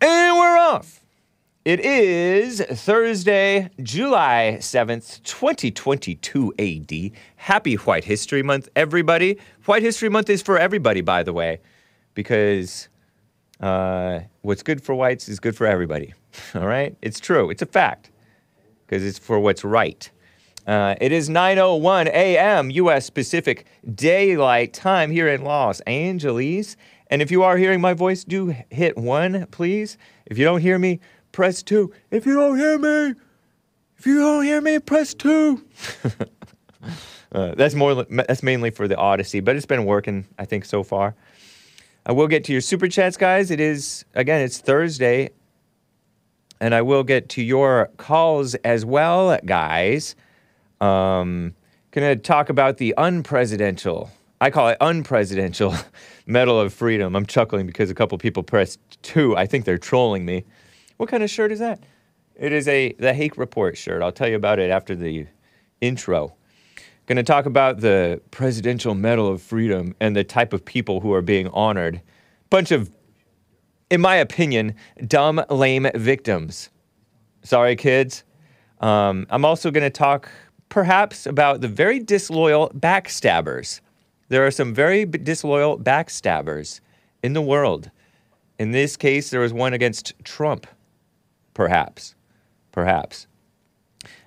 And we're off. It is Thursday, July 7th, 2022 AD. Happy White History Month, everybody. White History Month is for everybody, by the way, because uh, what's good for whites is good for everybody. All right? It's true. It's a fact because it's for what's right. Uh, it is 9:01 a.m. U.S. Pacific Daylight Time here in Los Angeles. And if you are hearing my voice, do hit one, please. If you don't hear me, press two. If you don't hear me, if you don't hear me, press two. uh, that's more. That's mainly for the Odyssey, but it's been working, I think, so far. I will get to your super chats, guys. It is again, it's Thursday, and I will get to your calls as well, guys. Um, gonna talk about the unpresidential. I call it unpresidential Medal of Freedom. I'm chuckling because a couple people pressed two. I think they're trolling me. What kind of shirt is that? It is a the Hake Report shirt. I'll tell you about it after the intro. Going to talk about the Presidential Medal of Freedom and the type of people who are being honored. Bunch of, in my opinion, dumb, lame victims. Sorry, kids. Um, I'm also going to talk perhaps about the very disloyal backstabbers. There are some very disloyal backstabbers in the world. In this case, there was one against Trump, perhaps. Perhaps.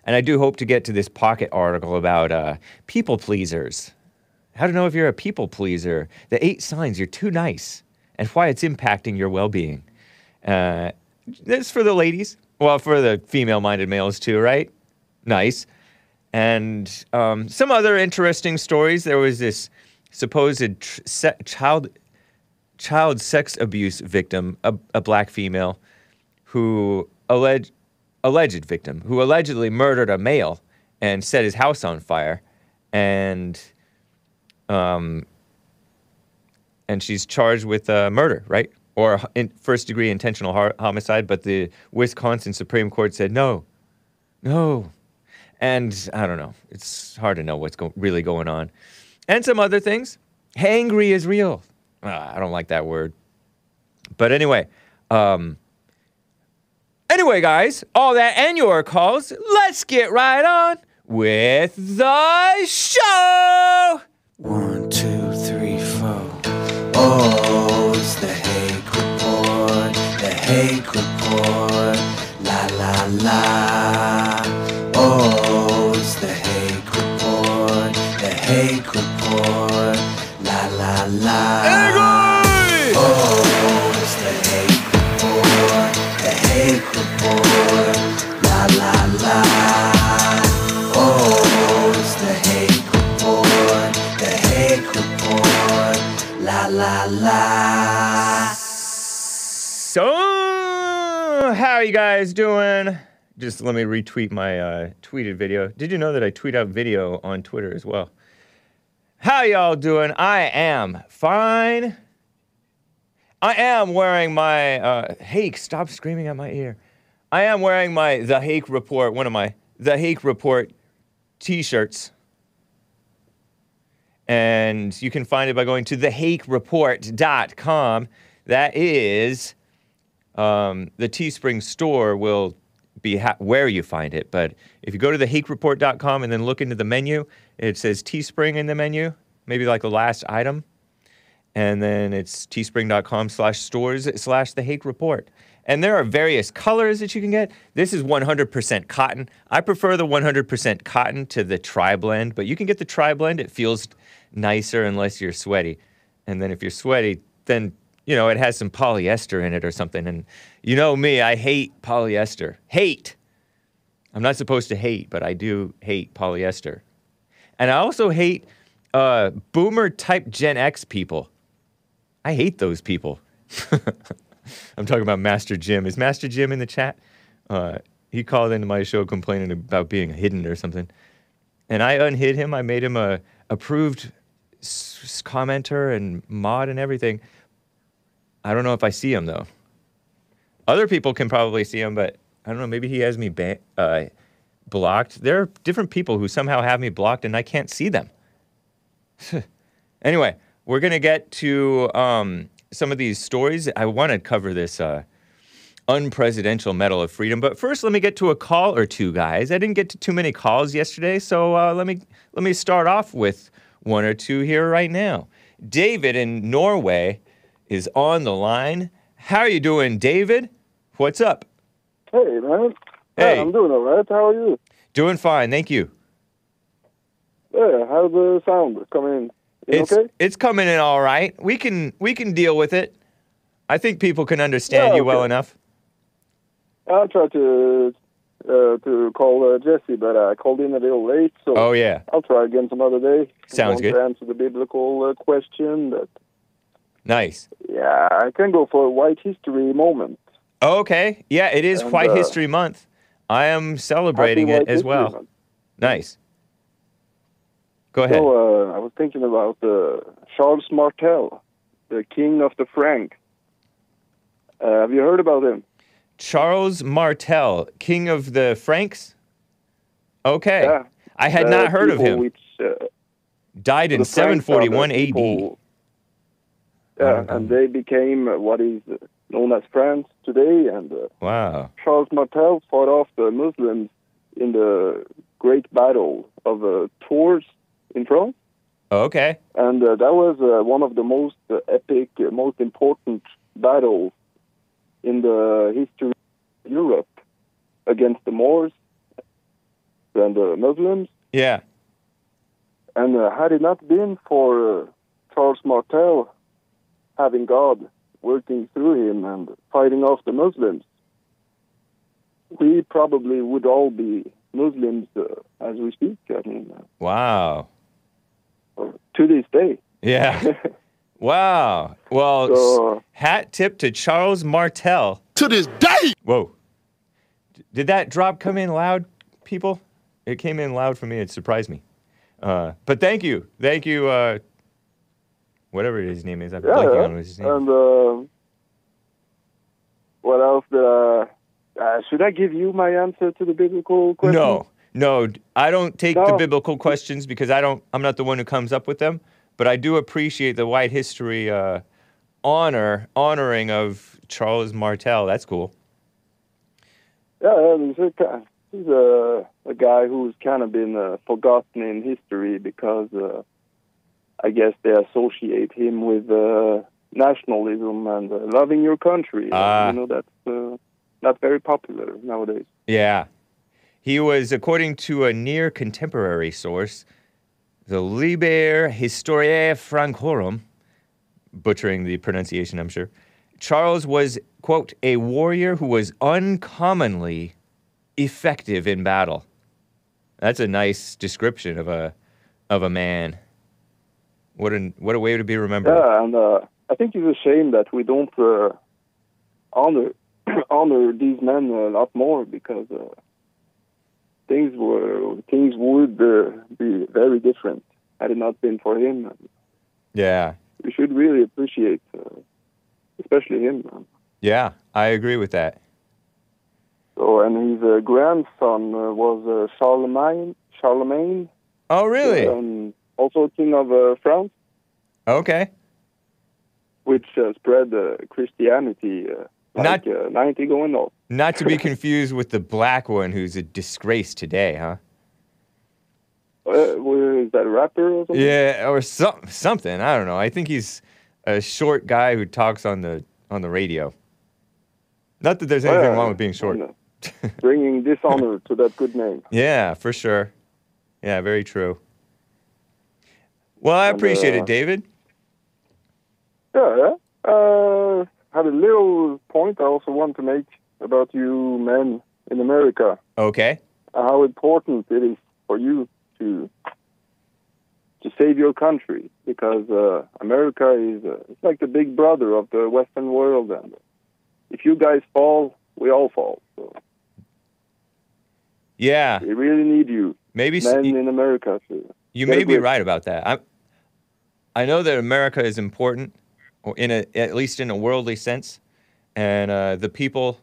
And I do hope to get to this pocket article about uh, people pleasers. How to know if you're a people pleaser, the eight signs you're too nice, and why it's impacting your well being. Uh, this for the ladies. Well, for the female minded males too, right? Nice. And um, some other interesting stories. There was this supposed tr- se- child child sex abuse victim, a, a black female, who alleged alleged victim who allegedly murdered a male and set his house on fire, and um, and she's charged with uh, murder, right, or first degree intentional har- homicide. But the Wisconsin Supreme Court said no, no, and I don't know. It's hard to know what's go- really going on, and some other things. Hangry is real. Uh, I don't like that word, but anyway. Um, Anyway, guys, all that and your calls, let's get right on with the show. One, two, three, four. Oh, it's the Hake Report, the Hake Report. La la la. Oh, Hake Report. La la la. Oh, it's the Hake Report, the Hake Report. La la la. Oh, it's the Hake Report, the Hake Report. La la la. So, how are you guys doing? Just let me retweet my uh, tweeted video. Did you know that I tweet out video on Twitter as well? How y'all doing? I am fine. I am wearing my uh, Hake. Stop screaming at my ear. I am wearing my The Hake Report, one of my The Hake Report T-shirts, and you can find it by going to thehakereport.com. That is um, the Teespring store will be ha- where you find it. But if you go to thehakereport.com and then look into the menu, it says Teespring in the menu, maybe like the last item. And then it's teespring.com slash stores slash the Hake report. And there are various colors that you can get. This is 100% cotton. I prefer the 100% cotton to the tri blend, but you can get the tri blend. It feels nicer unless you're sweaty. And then if you're sweaty, then you know it has some polyester in it or something. And you know me, I hate polyester. Hate. I'm not supposed to hate, but I do hate polyester. And I also hate uh, boomer type Gen X people. I hate those people. I'm talking about Master Jim. Is Master Jim in the chat? Uh, he called into my show complaining about being hidden or something. And I unhid him. I made him a approved s- commenter and mod and everything. I don't know if I see him though. Other people can probably see him, but I don't know. Maybe he has me ban- uh, blocked. There are different people who somehow have me blocked and I can't see them. anyway, we're going to get to um, some of these stories. I want to cover this uh, unpresidential Medal of Freedom, but first let me get to a call or two, guys. I didn't get to too many calls yesterday, so uh, let me let me start off with one or two here right now. David in Norway is on the line. How are you doing, David? What's up? Hey, man. Hey. Yeah, I'm doing all right. How are you? Doing fine, thank you. Yeah, how's the sound coming in? It's okay? it's coming in all right. We can we can deal with it. I think people can understand Yeah, you well enough. I tried to uh, to call uh, Jesse, but I called in a little late, so Oh yeah, I'll try again some other day. Sounds good. To answer the biblical uh, question, but nice. yeah, I can go for a white history moment. Okay, yeah, it is And, White uh, History Month. I am celebrating it as well. Month. Nice. Go ahead. So uh, I was thinking about uh, Charles Martel, the king of the Franks. Uh, have you heard about him? Charles Martel, King of the Franks. Okay, Yeah. I had Uh, not heard of him. Which, uh, Died in the Franks are the 741 AD. Yeah, and they became uh, what is uh, known as France today. And uh, Wow. Charles Martel fought off the Muslims in the Great Battle of uh, Tours in France. Okay. And uh, that was uh, one of the most uh, epic, uh, most important battles in the history of Europe against the Moors and the Muslims. Yeah. And uh, had it not been for uh, Charles Martel having God working through him and fighting off the Muslims, we probably would all be Muslims uh, as we speak. I mean, Wow. uh, to this day. Yeah. wow. Well, So- hat tip to Charles Martel. to this day. Whoa. D- Did that drop come in loud, people? It came in loud for me. It surprised me. Uh, but thank you. Thank you. Whatever his name is. I'm Yeah, blanking yeah. on his name. And uh, what else? Did, uh, uh, should I give you my answer to the biblical question? No, no, I don't take the biblical questions because I don't. I'm not the one who comes up with them. But I do appreciate the white history uh, honor honoring of Charles Martel. That's cool. Yeah, yeah, he's a, he's a, a guy who's kind of been uh, forgotten in history because uh, I guess they associate him with uh, nationalism and uh, loving your country. Ah. you know, that's uh, not very popular nowadays. Yeah. He was, according to a near contemporary source, the Liber Historiae Francorum, butchering the pronunciation, I'm sure. Charles was, quote, a warrior who was uncommonly effective in battle. That's a nice description of a of a man. What a what a way to be remembered. Yeah, and uh, I think it's a shame that we don't uh, honor honor these men a lot more because uh, things were things would uh, be very different had it not been for him. Yeah. We should really appreciate, uh, especially him. Man. Yeah, I agree with that. So, and his uh, grandson uh, was uh, Charlemagne. Charlemagne, Oh, really? um, also king of uh, France, Okay. which uh, spread uh, Christianity. Uh, like Not- uh, 90 going off. Not to be confused with the black one who's a disgrace today, huh? Uh, is that a rapper or something? Yeah, or some, something. I don't know. I think he's a short guy who talks on the on the radio. Not that there's anything Yeah, wrong with being short. bringing dishonor to that good name. Yeah, for sure. Yeah, very true. Well, I And, appreciate uh, it, David. Yeah, yeah. Uh, had a little point I also want to make about you men in America. Okay. How important it is for you to to save your country because uh, America is uh, it's like the big brother of the Western world, and if you guys fall, we all fall. So Yeah, we really need you, maybe men in America. To, you may be right about that. I I know that America is important, or in a at least in a worldly sense, and uh, the people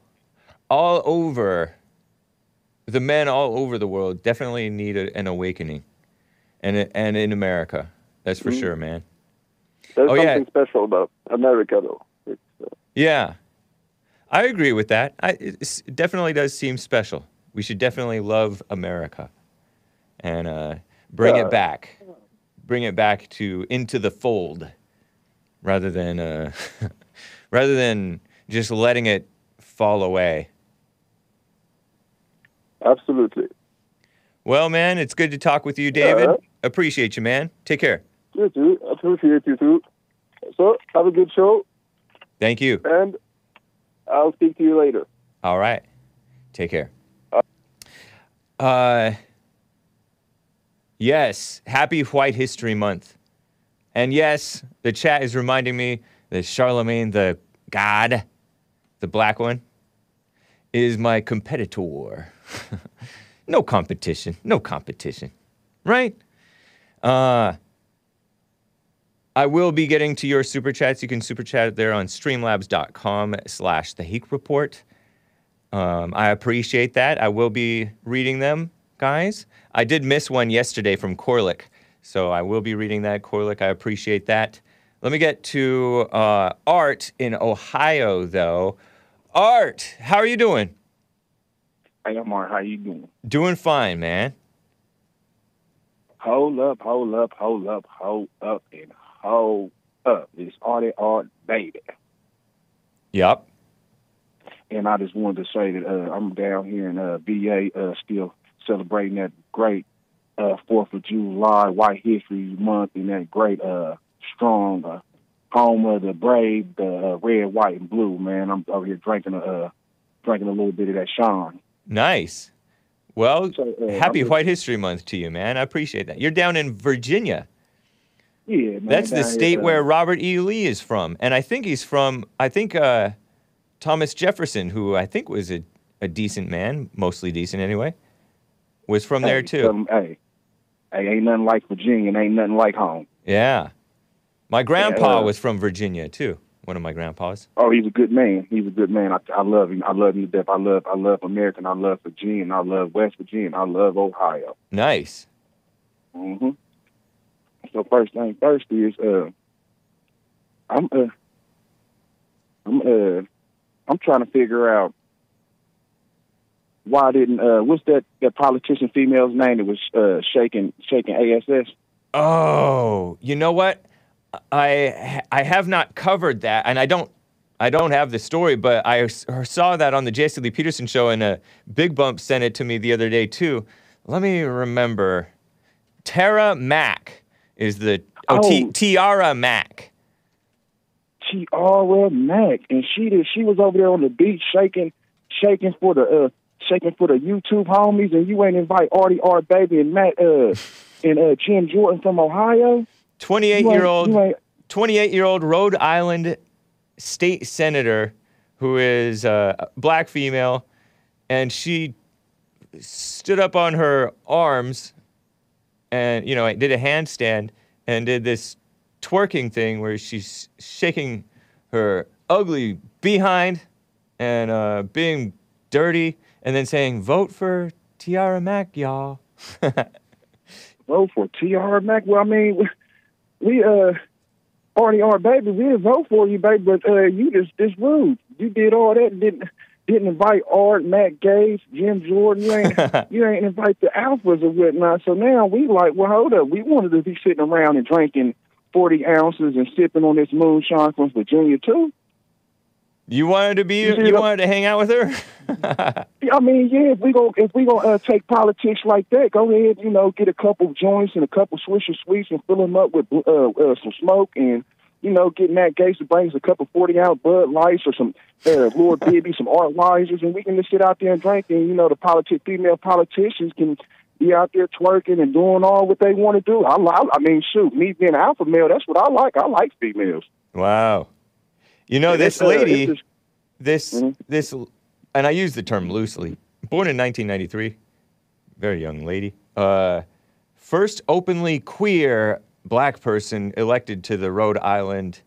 all over the men all over the world definitely need a, an awakening, and and in America, that's for sure, man. There's Oh, yeah. something special about America, though. It's, uh, Yeah, I agree with that. I, it it definitely does seem special. We should definitely love America, and uh, bring Yeah. it back, bring it back to into the fold, rather than uh, rather than just letting it fall away. absolutely. Well, man, it's good to talk with you, David. Yeah. Appreciate you, man. Take care. You too. Appreciate you too. So, have a good show, Thank you. and I'll speak to you later. All right. Take care. Uh, yes, happy White History Month. And yes, the chat is reminding me that Charlemagne the God, the black one, is my competitor. no competition. No competition. Right? Uh, I will be getting to your super chats. You can super chat there on streamlabs.com slash the Hake Report. Um, I appreciate that. I will be reading them, guys. I did miss one yesterday from Corlick, so I will be reading that. Corlick, I appreciate that. Let me get to uh, Art in Ohio, though. Art, how are you doing? Hey, Omar, how you doing? Doing fine, man. Hold up, hold up, hold up, hold up, and hold up. It's Artie Art, baby. Yup. And I just wanted to say that uh, I'm down here in uh, VA, uh, still celebrating that great uh, Fourth of July White History Month and that great, uh, strong uh, home of the brave, the uh, red, white, and blue. Man, I'm over here drinking a uh, drinking a little bit of that Sean. Nice. Well, So, uh, happy I'm- White History Month to you, man. I appreciate that. You're down in Virginia. Yeah, man. That's the state uh, where Robert E. Lee is from. And I think he's from, I think uh, Thomas Jefferson, who I think was a, a decent man, mostly decent anyway, was from there too. 'em, hey, hey, ain't nothing like Virginia, and ain't nothing like home. yeah. My grandpa uh, was from Virginia too, one of my grandpas. Oh, he's a good man. He's a good man. I, I love him. I love him to death. I love I love American. I love Virginia. And I love West Virginia. And I love Ohio. Nice. hmm So first thing first is uh, I'm uh, I'm uh, I'm trying to figure out why didn't uh, what's that that politician female's name that was uh shaking shaking ASS? Oh, you know what? I I have not covered that, and I don't I don't have the story, but I saw that on the Jesse Lee Peterson show, and a Big Bump sent it to me the other day too. Let me remember. Tara Mack is the oh, Oh. Tiara Mack. Tiara Mack, and she did. She was over there on the beach shaking, shaking for the uh, shaking for the YouTube homies, and you ain't invite Artie Art Baby and Matt uh and uh Jim Jordan from Ohio. Twenty-eight year old, 28 year old Rhode Island state senator who is uh, a black female, and she stood up on her arms and, you know, did a handstand and did this twerking thing where she's shaking her ugly behind and uh, being dirty and then saying, vote for Tiara Mack, y'all. vote for Tiara Mack. Well, I mean, we, we uh Artie Art Baby, we didn't vote for you, baby, but uh you just just rude. You did all that, and didn't didn't invite Art, Matt Gaetz, Jim Jordan. You ain't you ain't invite the alphas or whatnot. So now we like, well, hold up. We wanted to be sitting around and drinking forty ounces and sipping on this moonshine from Virginia too. You wanted to be, You you wanted to hang out with her? I mean, yeah, if we go if we gonna uh, take politics like that, go ahead, you know, get a couple joints and a couple Swisher Sweets and fill them up with uh, uh, some smoke and you know, get Matt Gaetz to bring us a couple forty ounce Bud Lights or some uh, Lord Bibby, some Art Weisers, and we can just sit out there and drink. And you know, the politic female politicians can be out there twerking and doing all what they want to do. I, li- I mean, shoot, me being an alpha male, that's what I like. I like females. Wow. You know, this uh, lady, this, Mhm. this, and I use the term loosely, born in 1993, very young lady, uh, first openly queer black person elected to the Rhode Island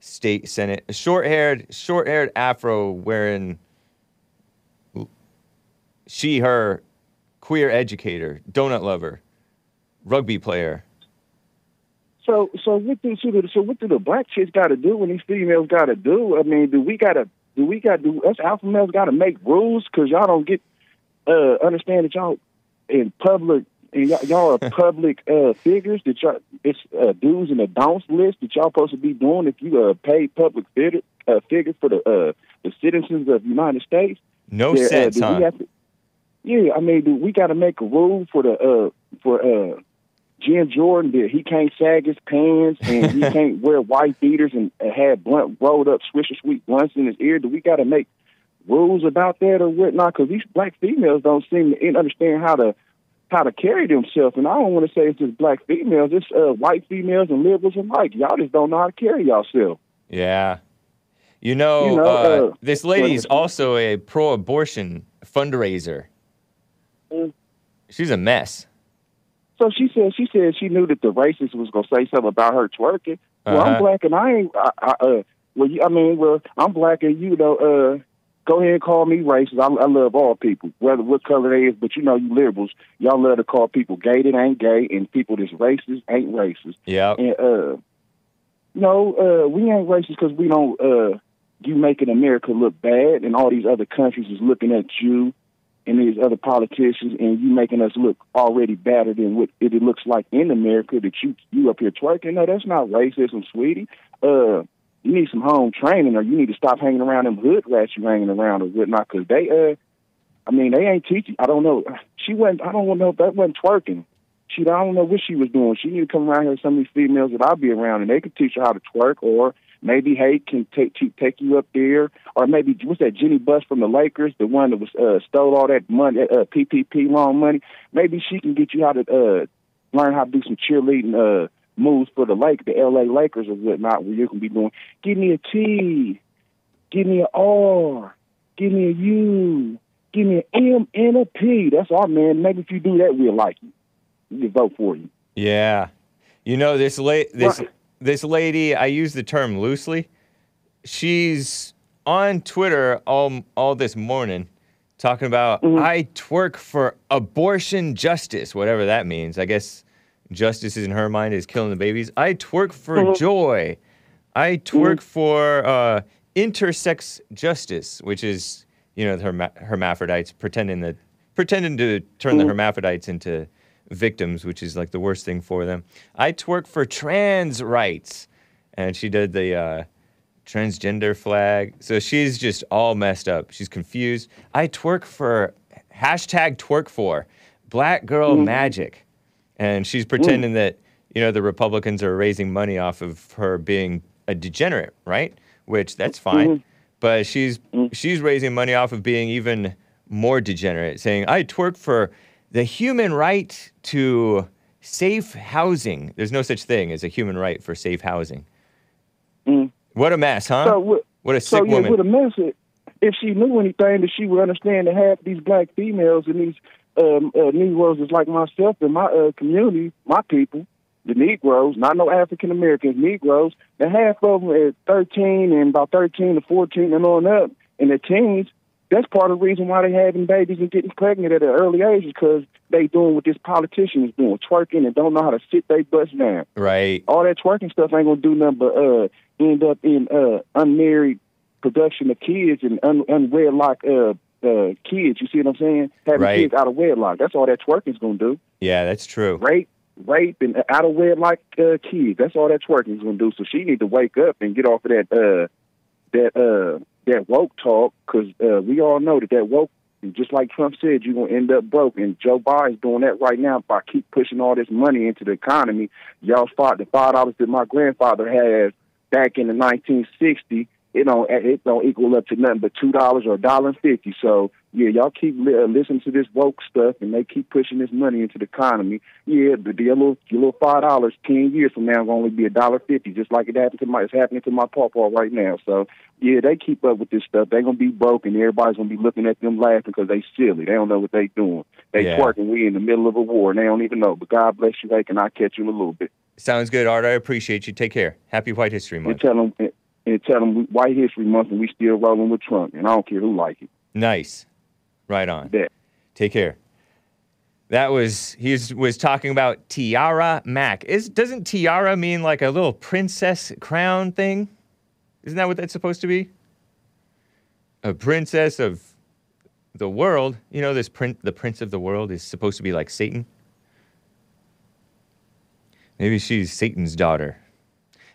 State Senate, short haired, short haired afro wearing she, her queer educator, donut lover, rugby player. So, so what do so, the- so what do the black chicks got to do when these females got to do? I mean, do we got to do we got to do us alpha males got to make rules because y'all don't get uh understand that y'all in public and y'all, y'all are public uh figures that y'all it's uh, do's and a don'ts list that y'all supposed to be doing if you uh pay public figure uh, figure for the uh the citizens of the United States. No uh, sense, we huh? to- yeah, I mean, do we got to make a rule for the uh for uh Jim Jordan that he can't sag his pants and he can't wear white beaters and have blunt rolled up Swisher Sweet blunts in his ear? Do we got to make rules about that or whatnot? Because these black females don't seem to understand how to how to carry themselves. And I don't want to say it's just black females; it's uh, white females and liberals alike. Y'all just don't know how to carry yourself. Yeah. You know, You know, uh, uh, this lady is also a pro abortion fundraiser. Mm. She's a mess. So she said she said she knew that the racist was gonna say something about her twerking. Well, Uh-huh. I'm black and I ain't. I, I, uh, well, I mean, well, I'm black and you know. Uh, go ahead and call me racist. I, I love all people, whether what color they is. But you know, you liberals, y'all love to call people gay that ain't gay, and people that's racist ain't racist. Yeah. And uh, no, uh, we ain't racist because we don't. Uh, you making America look bad, and all these other countries is looking at you and these other politicians, and you making us look already better than what it, looks like in America. That you you up here twerking? No, that's not racism, sweetie. Uh, you need some home training, or you need to stop hanging around them hood rats you hanging around or whatnot, because they uh. I mean, they ain't teaching. I don't know. She went. I don't know if that wasn't twerking. She, I don't know what she was doing. She need to come around here some of these females that I'll be around, and they could teach her how to twerk, or maybe Hake can take take, you up there, or maybe what's that Jeanie Buss from the Lakers, the one that was uh, stole all that money, uh, PPP loan money. Maybe she can get you how to uh, learn how to do some cheerleading uh, moves for the Lake, the LA Lakers or whatnot, where you can be doing. Give me a T, give me an R, give me a U, give me an M and a P. That's all, man. Maybe if you do that, we'll like you. We can vote for you. Yeah. You know this la- this Right. This lady, I use the term loosely. She's on Twitter all all this morning talking about Mm-hmm. I twerk for abortion justice, whatever that means. I guess justice in her mind is killing the babies. I twerk for Mm-hmm. joy. I twerk for uh, intersex justice, which is you know the herma- hermaphrodites pretending that pretending to turn the hermaphrodites into victims, which is like the worst thing for them. I twerk for trans rights, and she did the uh, transgender flag. So she's just all messed up. She's confused. I twerk for hashtag twerk for black girl mm. magic, and she's mm. pretending that you know the Republicans are raising money off of her being a degenerate, right? Which that's fine, mm-hmm. but she's mm. she's raising money off of being even more degenerate, saying I twerk for the human right to safe housing. There's no such thing as a human right for safe housing. Mm. What a mess, huh? So what? what a So sick yeah, woman. with a message, if she knew anything, that she would understand that half these black females and these um, uh, Negroes is like myself and my uh, community, my people, the Negroes, not no African Americans, Negroes. And half of them at 13 and about 13 to 14 and on up, in the teens. That's part of the reason why they're having babies and getting pregnant at an early age is because they doing what this politician is doing, twerking and don't know how to sit their butts down right. all that twerking stuff ain't gonna do nothing but uh end up in uh unmarried production of kids and un unwedlock uh uh kids. You see what I'm saying? Having Right. kids out of wedlock. That's all that twerking's gonna do. Yeah, that's true. Rape, rape, and out of wedlock uh, kids. That's all that twerking's gonna do. So she need to wake up and get off of that uh that uh that woke talk because uh, we all know that that woke. Just like Trump said, you're gonna end up broke, and Joe Biden's doing that right now by keep pushing all this money into the economy. Y'all fought the five dollars that my grandfather had back in the 1960. It don't it don't equal up to nothing but two dollars or a dollar and fifty. So yeah, y'all keep li- uh, listening to this woke stuff, and they keep pushing this money into the economy. Yeah, the your little your little five dollars ten years from now going to be a dollar fifty, just like it happened to my it's happening to my pawpaw right now. So yeah, they keep up with this stuff. They're gonna be broke, and everybody's gonna be looking at them laughing because they silly. They don't know what they doing. They Yeah. twerking. We in the middle of a war, and they don't even know. But God bless you, Hank, and I'll catch you in a little bit. Sounds good, Art. I appreciate you. Take care. Happy White History Month. And tell them and tell them White History Month, and we still rolling with Trump, and I don't care who like it. Nice. Right on. Take care. That was he was, was talking about Tiara Mack. Is doesn't tiara mean like a little princess crown thing? Isn't that what that's supposed to be? A princess of the world. You know, this prin- the prince of the world is supposed to be like Satan. Maybe she's Satan's daughter.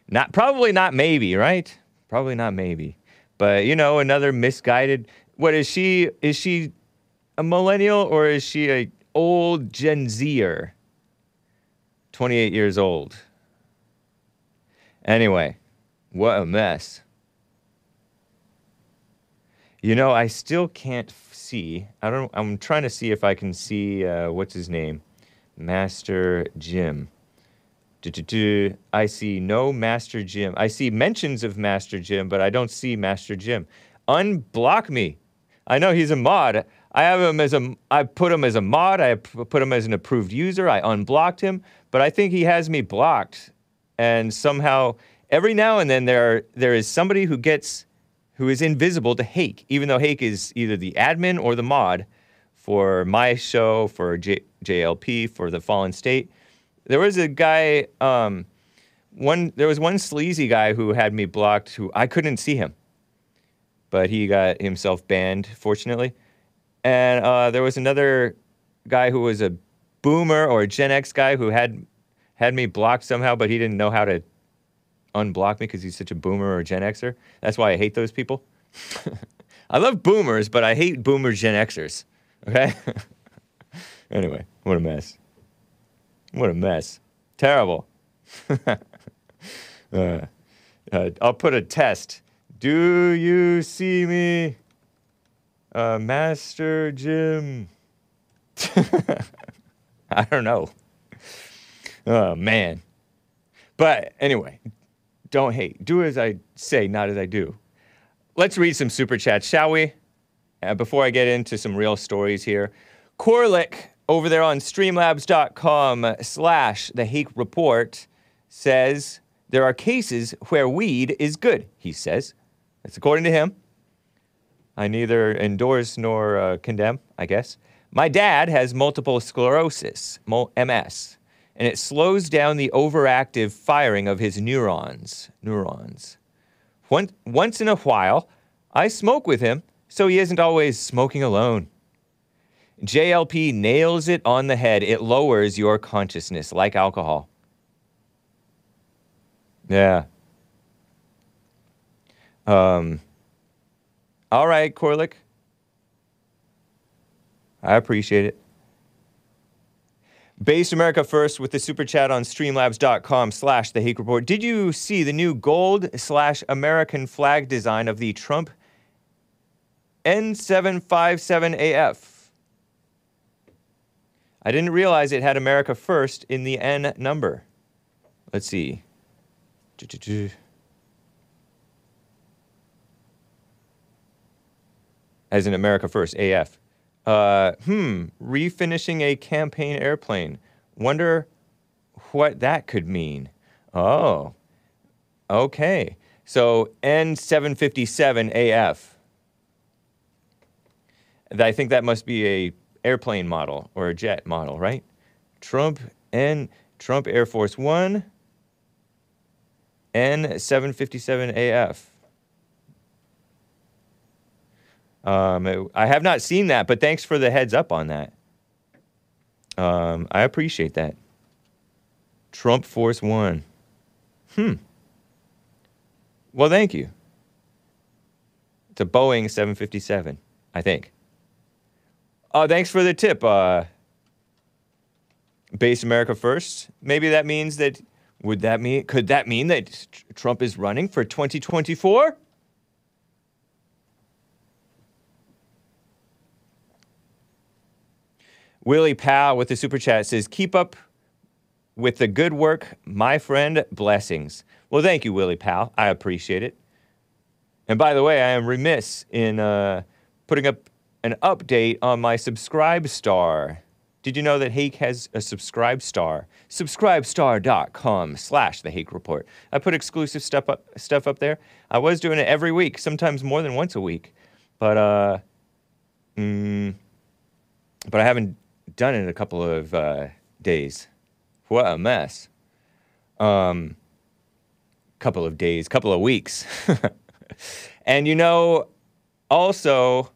Not probably not maybe, right? Probably not maybe. But you know, another misguided what is she is she a millennial or is she a old Gen Zer? 28 years old. Anyway, what a mess. You know, I still can't see. I don't. I'm trying to see if I can see uh, what's his name, Master Jim. Du-du-du. I see no Master Jim. I see mentions of Master Jim, but I don't see Master Jim. Unblock me. I know he's a mod. I have him as a. I put him as a mod. I put him as an approved user. I unblocked him, but I think he has me blocked. And somehow, every now and then, there there is somebody who gets who is invisible to Hake, even though Hake is either the admin or the mod for my show, for J- JLP, for the Fallen State. There was a guy, um, one there was one sleazy guy who had me blocked. Who I couldn't see him, but he got himself banned, fortunately. And uh, there was another guy who was a boomer or a Gen X guy who had had me blocked somehow, but he didn't know how to unblock me because he's such a boomer or a Gen Xer. That's why I hate those people. I love boomers, but I hate boomer Gen Xers. Okay? anyway, what a mess. What a mess. Terrible. Uh, uh, I'll put a test. Do you see me? Uh, Master Jim. I don't know. Oh, man. But anyway, don't hate. Do as I say, not as I do. Let's read some super chats, shall we? Uh, before I get into some real stories here, Corlick over there on streamlabs.com slash the Hake Report says there are cases where weed is good, he says. That's according to him. I neither endorse nor uh, condemn, I guess. My dad has multiple sclerosis, MS, and it slows down the overactive firing of his neurons. Neurons. Once, once in a while, I smoke with him, so he isn't always smoking alone. JLP nails it on the head. It lowers your consciousness, like alcohol. Yeah. Um. All right, Corlick. I appreciate it. Based America First with the super chat on streamlabs.com slash the Report. Did you see the new gold slash American flag design of the Trump N757AF? I didn't realize it had America First in the N number. Let's see. As in America First, AF. Uh, hmm, refinishing a campaign airplane. Wonder what that could mean. Oh, okay. So N757AF. I think that must be a airplane model or a jet model, right? Trump N Trump Air Force One N757AF. Um, I have not seen that, but thanks for the heads up on that. Um, I appreciate that. Trump Force One. Hmm. Well, thank you. It's a Boeing 757, I think. Oh, thanks for the tip. Uh, Base America First. Maybe that means that. Would that mean? Could that mean that tr- Trump is running for 2024? Willie Powell with the super chat says, "Keep up with the good work, my friend. Blessings." Well, thank you, Willie Powell. I appreciate it. And by the way, I am remiss in uh, putting up an update on my Subscribe Star. Did you know that Hake has a Subscribe Star? Subscribestar.com slash The Hake Report. I put exclusive stuff up, stuff up there. I was doing it every week, sometimes more than once a week. But, uh, mm, but I haven't done in a couple of uh, days. What a mess. Um, couple of days, couple of weeks. and you know, also,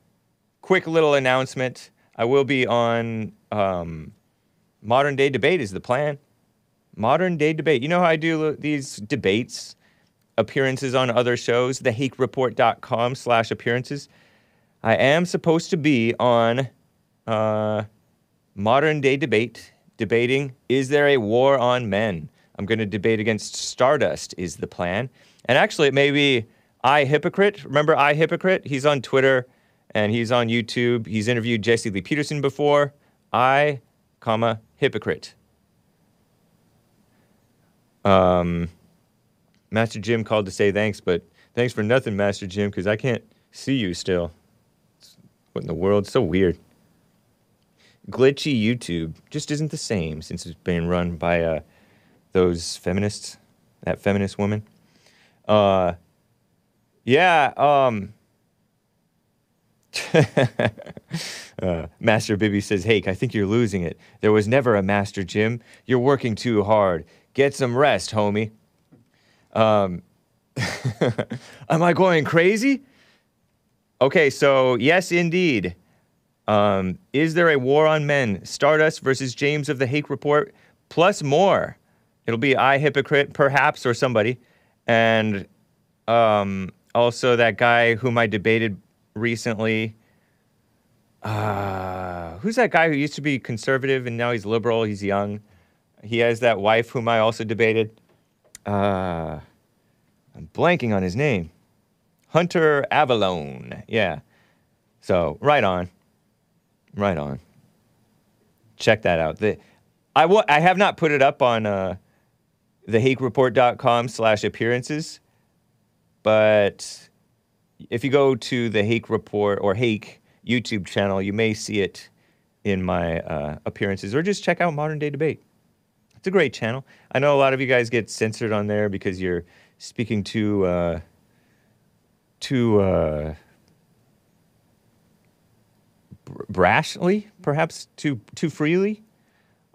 quick little announcement. I will be on um, Modern Day Debate is the plan. Modern Day Debate. You know how I do these debates, appearances on other shows, thehakereport.com slash appearances. I am supposed to be on uh, Modern Day Debate, debating, is there a war on men? I'm going to debate against Stardust, is the plan. And actually, it may be I Hypocrite. Remember I Hypocrite? He's on Twitter and he's on YouTube. He's interviewed Jesse Lee Peterson before. I, comma, Hypocrite. Um, Master Jim called to say thanks, but thanks for nothing, Master Jim, because I can't see you still. What in the world? So weird. Glitchy YouTube just isn't the same since it's being run by uh, those feminists, that feminist woman. Uh, yeah, um, uh, Master Bibby says, Hake, I think you're losing it. There was never a Master Jim. You're working too hard. Get some rest, homie. Um, am I going crazy? Okay, so yes, indeed. Um, is there a war on men? Stardust versus James of the Hake Report, plus more. It'll be I Hypocrite, perhaps, or somebody. And um, also that guy whom I debated recently. Uh, who's that guy who used to be conservative and now he's liberal? He's young. He has that wife whom I also debated. Uh, I'm blanking on his name. Hunter Avallone. Yeah. So, right on. Right on. Check that out. The, I, I have not put it up on uh, thehakereport.com slash appearances, but if you go to the Hake Report or Hake YouTube channel, you may see it in my uh, appearances, or just check out Modern Day Debate. It's a great channel. I know a lot of you guys get censored on there because you're speaking too uh, uh, brashly, perhaps too too freely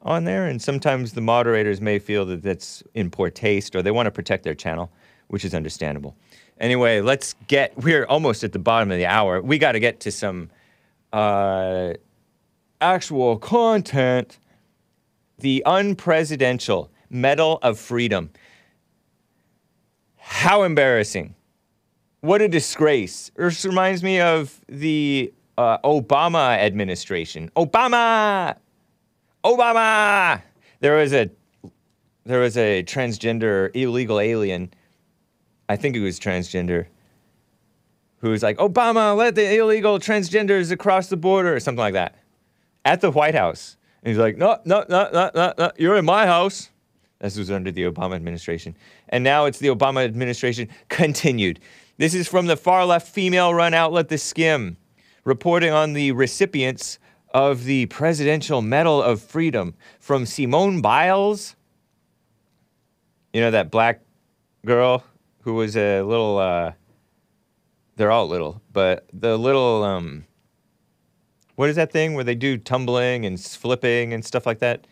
on there, and sometimes the moderators may feel that that's in poor taste, or they want to protect their channel, which is understandable. Anyway, let's get. We're almost at the bottom of the hour. We got to get to some uh, actual content the unpresidential Medal of Freedom. How embarrassing. What a disgrace. This reminds me of the uh, Obama administration. Obama! Obama! There was a there was a transgender illegal alien. I think he was transgender. Who was like, Obama, let the illegal transgenders across the border, or something like that. At the White House. And he's like, no, no, no, no, no, no, you're in my house. This was under the Obama administration. And now it's the Obama administration continued. This is from the far left female run outlet, The Skimm, reporting on the recipients of the Presidential Medal of Freedom from Simone Biles. You know, that black girl who was a little, uh, they're all little, but the little, um, what is that thing where they do tumbling and flipping and stuff like that?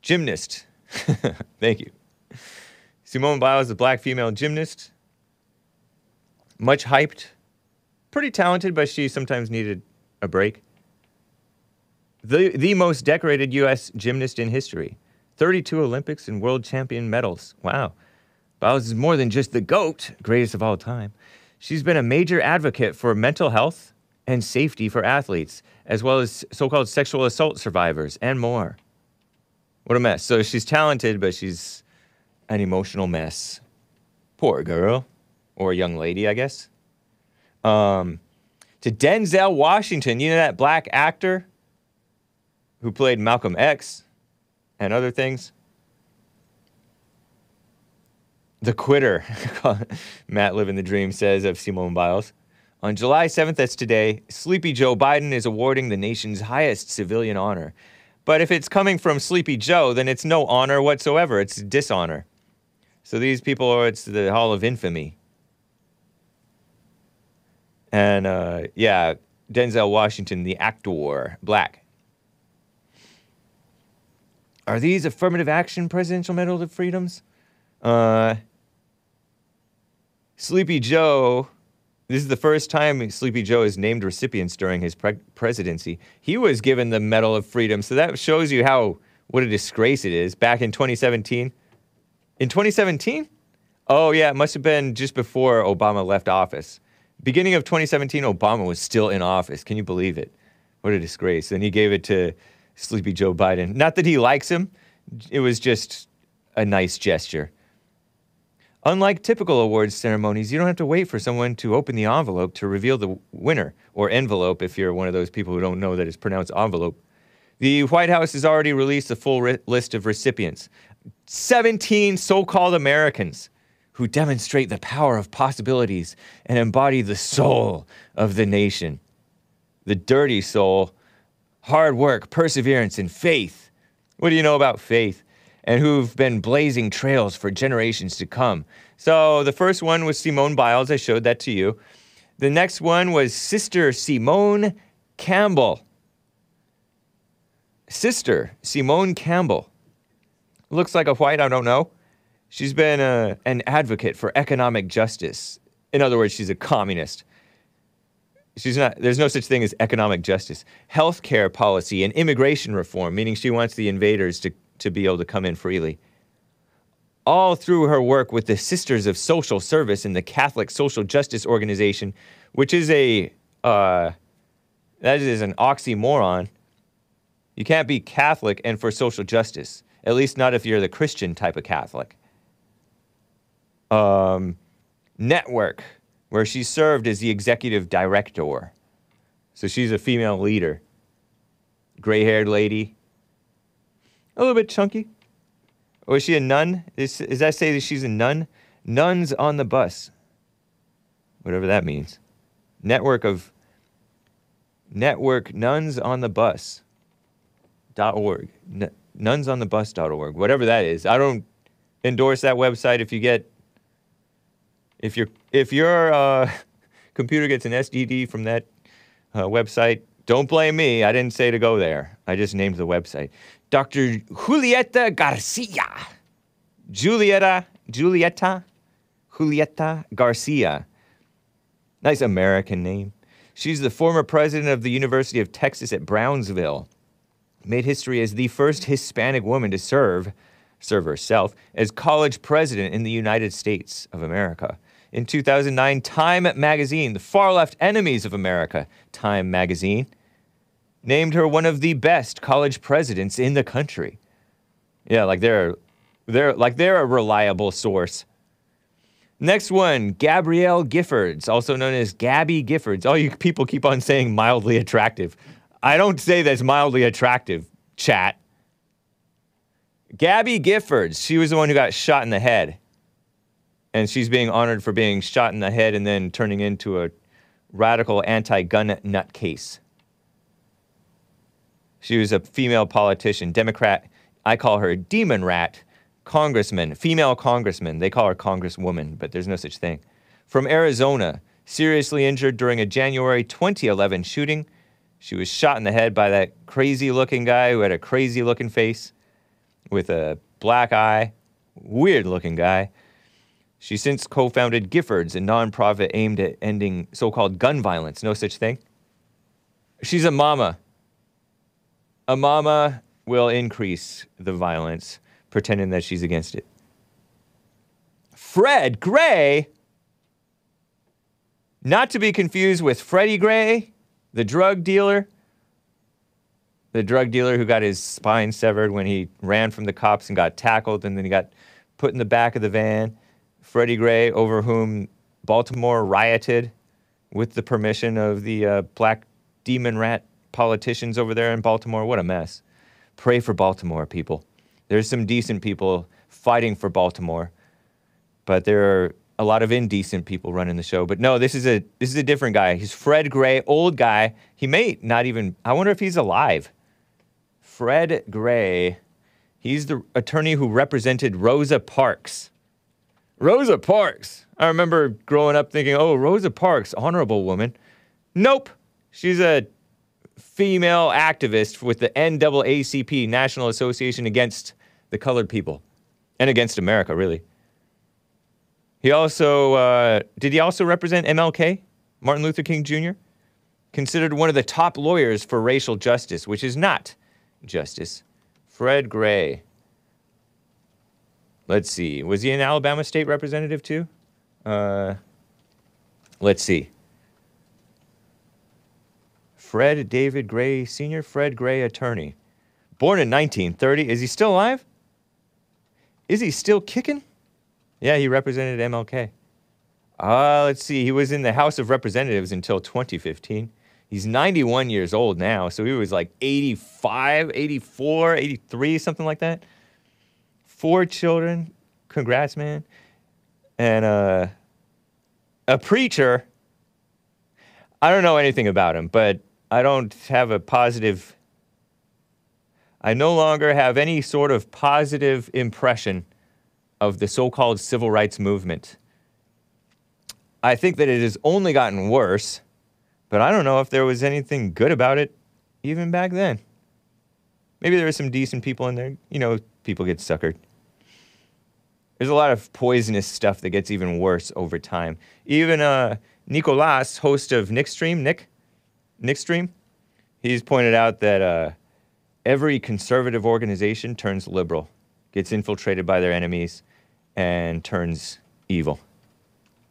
Gymnast. Thank you. Simone Biles a black female gymnast. Much hyped. Pretty talented, but she sometimes needed a break. The, the most decorated U.S. gymnast in history. 32 Olympics and world champion medals. Wow. Biles is more than just the GOAT, greatest of all time. She's been a major advocate for mental health and safety for athletes, as well as so called sexual assault survivors and more. What a mess. So she's talented, but she's an emotional mess. Poor girl. Or young lady, I guess. Um, to Denzel Washington, you know that black actor who played Malcolm X and other things? The quitter, Matt Living the Dream says of Simone Biles. On July 7th, that's today, Sleepy Joe Biden is awarding the nation's highest civilian honor. But if it's coming from Sleepy Joe, then it's no honor whatsoever. It's dishonor. So these people are, it's the Hall of Infamy. And uh, yeah, Denzel Washington, the actor, black. Are these affirmative action Presidential Medal of Freedoms? Uh, Sleepy Joe. This is the first time Sleepy Joe is named recipients during his pre- presidency. He was given the Medal of Freedom, so that shows you how what a disgrace it is. Back in 2017, in 2017, oh yeah, it must have been just before Obama left office. Beginning of 2017, Obama was still in office. Can you believe it? What a disgrace. And he gave it to Sleepy Joe Biden. Not that he likes him, it was just a nice gesture. Unlike typical awards ceremonies, you don't have to wait for someone to open the envelope to reveal the winner, or envelope if you're one of those people who don't know that it's pronounced envelope. The White House has already released a full list of recipients 17 so called Americans who demonstrate the power of possibilities and embody the soul of the nation. The dirty soul, hard work, perseverance, and faith. What do you know about faith? And who've been blazing trails for generations to come. So the first one was Simone Biles. I showed that to you. The next one was Sister Simone Campbell. Sister Simone Campbell. Looks like a white, I don't know. She's been uh, an advocate for economic justice. In other words, she's a communist. She's not, there's no such thing as economic justice. Healthcare policy and immigration reform, meaning she wants the invaders to, to be able to come in freely. All through her work with the Sisters of Social Service and the Catholic Social Justice Organization, which is a, uh, that is an oxymoron. You can't be Catholic and for social justice, at least not if you're the Christian type of Catholic. Um, network, where she served as the executive director. So she's a female leader. Gray haired lady. A little bit chunky. Is she a nun? Is, does that say that she's a nun? Nuns on the bus. Whatever that means. Network of. Network Nuns on the bus. dot bus.org. Nuns on the Bus. Dot org. Whatever that is. I don't endorse that website if you get if your if your uh, computer gets an SDD from that uh, website, don't blame me. I didn't say to go there. I just named the website. Dr. Julieta Garcia. Julieta, Julieta, Julieta Garcia. Nice American name. She's the former president of the University of Texas at Brownsville. Made history as the first Hispanic woman to serve, serve herself, as college president in the United States of America. In 2009, Time magazine, the far left enemies of America, Time magazine, named her one of the best college presidents in the country. Yeah, like they're they're like they're a reliable source. Next one, Gabrielle Giffords, also known as Gabby Giffords. All you people keep on saying mildly attractive. I don't say that's mildly attractive, chat. Gabby Giffords, she was the one who got shot in the head. And she's being honored for being shot in the head and then turning into a radical anti gun nutcase. She was a female politician, Democrat. I call her demon rat, congressman, female congressman. They call her congresswoman, but there's no such thing. From Arizona, seriously injured during a January 2011 shooting. She was shot in the head by that crazy looking guy who had a crazy looking face with a black eye, weird looking guy. She since co founded Giffords, a nonprofit aimed at ending so called gun violence. No such thing. She's a mama. A mama will increase the violence, pretending that she's against it. Fred Gray, not to be confused with Freddie Gray, the drug dealer. The drug dealer who got his spine severed when he ran from the cops and got tackled, and then he got put in the back of the van. Freddie Gray, over whom Baltimore rioted with the permission of the uh, black demon rat politicians over there in Baltimore. What a mess. Pray for Baltimore, people. There's some decent people fighting for Baltimore, but there are a lot of indecent people running the show. But no, this is a this is a different guy. He's Fred Gray, old guy. He may not even. I wonder if he's alive. Fred Gray. He's the attorney who represented Rosa Parks. Rosa Parks. I remember growing up thinking, oh, Rosa Parks, honorable woman. Nope. She's a female activist with the NAACP, National Association Against the Colored People, and against America, really. He also, uh, did he also represent MLK, Martin Luther King Jr.? Considered one of the top lawyers for racial justice, which is not justice. Fred Gray. Let's see. Was he an Alabama state representative too? Uh, let's see. Fred David Gray, Senior Fred Gray, attorney. Born in 1930. Is he still alive? Is he still kicking? Yeah, he represented MLK. Uh, let's see. He was in the House of Representatives until 2015. He's 91 years old now, so he was like 85, 84, 83, something like that. Four children. Congrats, man. And uh, a preacher. I don't know anything about him, but I don't have a positive. I no longer have any sort of positive impression of the so called civil rights movement. I think that it has only gotten worse, but I don't know if there was anything good about it even back then. Maybe there were some decent people in there. You know, people get suckered. There's a lot of poisonous stuff that gets even worse over time. Even uh, Nicolas, host of Nick Stream, Nick, Nick Stream, he's pointed out that uh, every conservative organization turns liberal, gets infiltrated by their enemies, and turns evil.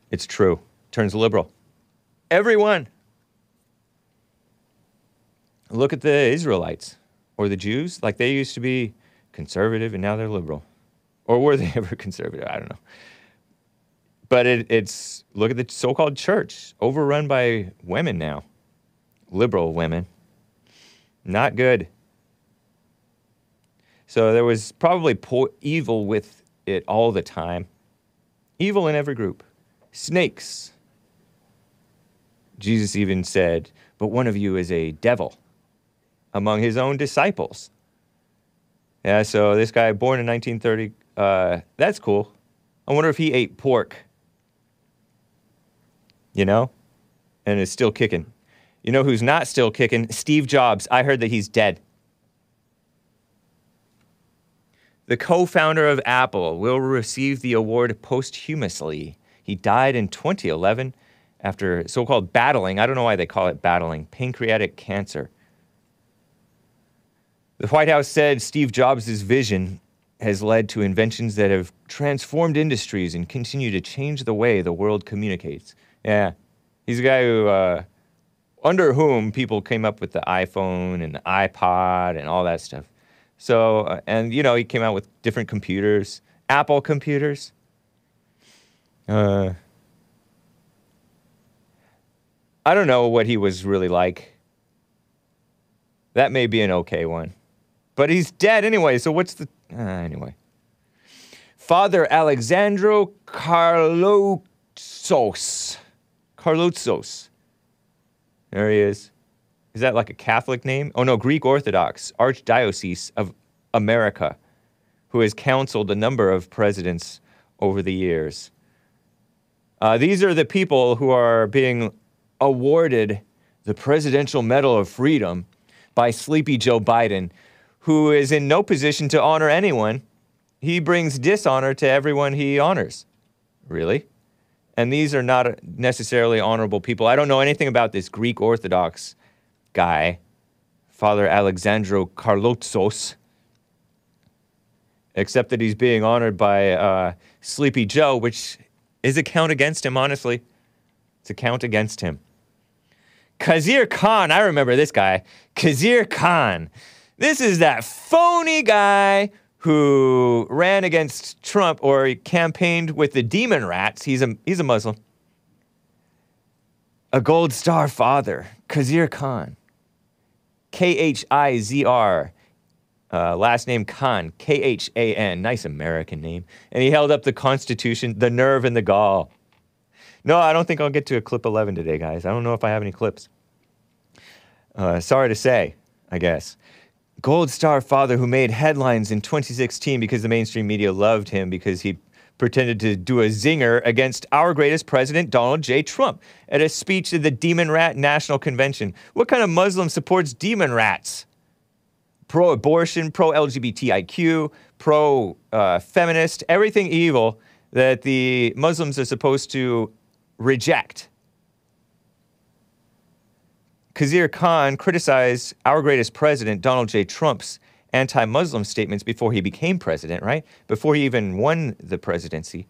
It's true. Turns liberal. Everyone. Look at the Israelites or the Jews. Like they used to be conservative and now they're liberal. Or were they ever conservative? I don't know. But it, it's look at the so called church, overrun by women now, liberal women. Not good. So there was probably po- evil with it all the time. Evil in every group. Snakes. Jesus even said, But one of you is a devil among his own disciples. Yeah, so this guy, born in 1930, uh, that's cool. I wonder if he ate pork. You know? And is still kicking. You know who's not still kicking? Steve Jobs. I heard that he's dead. The co founder of Apple will receive the award posthumously. He died in 2011 after so called battling, I don't know why they call it battling, pancreatic cancer. The White House said Steve Jobs' vision has led to inventions that have transformed industries and continue to change the way the world communicates. Yeah, he's a guy who, uh, under whom people came up with the iPhone and the iPod and all that stuff. So, uh, and you know, he came out with different computers, Apple computers. Uh, I don't know what he was really like. That may be an okay one. But he's dead anyway, so what's the. Uh, anyway. Father Alexandro Karloutsos. Karloutsos. There he is. Is that like a Catholic name? Oh no, Greek Orthodox, Archdiocese of America, who has counseled a number of presidents over the years. Uh, these are the people who are being awarded the Presidential Medal of Freedom by Sleepy Joe Biden, who is in no position to honor anyone. He brings dishonor to everyone he honors. Really? And these are not necessarily honorable people. I don't know anything about this Greek Orthodox guy, Father Alexandro Karloutsos, except that he's being honored by uh, Sleepy Joe, which is a count against him, honestly. It's a count against him. Khizr Khan, I remember this guy. Khizr Khan. This is that phony guy who ran against Trump or he campaigned with the demon rats. He's a, he's a Muslim. A gold star father, Khizr Khan. K H I Z R. Uh, last name Khan, K H A N. Nice American name. And he held up the Constitution, the nerve, and the gall. No, I don't think I'll get to a clip 11 today, guys. I don't know if I have any clips. Uh, sorry to say, I guess. Gold Star father who made headlines in 2016 because the mainstream media loved him because he pretended to do a zinger against our greatest president, Donald J. Trump, at a speech at the Demon Rat National Convention. What kind of Muslim supports demon rats? Pro abortion, pro LGBTIQ, pro uh, feminist, everything evil that the Muslims are supposed to reject. Khizr Khan criticized our greatest president, Donald J. Trump's anti Muslim statements before he became president, right? Before he even won the presidency.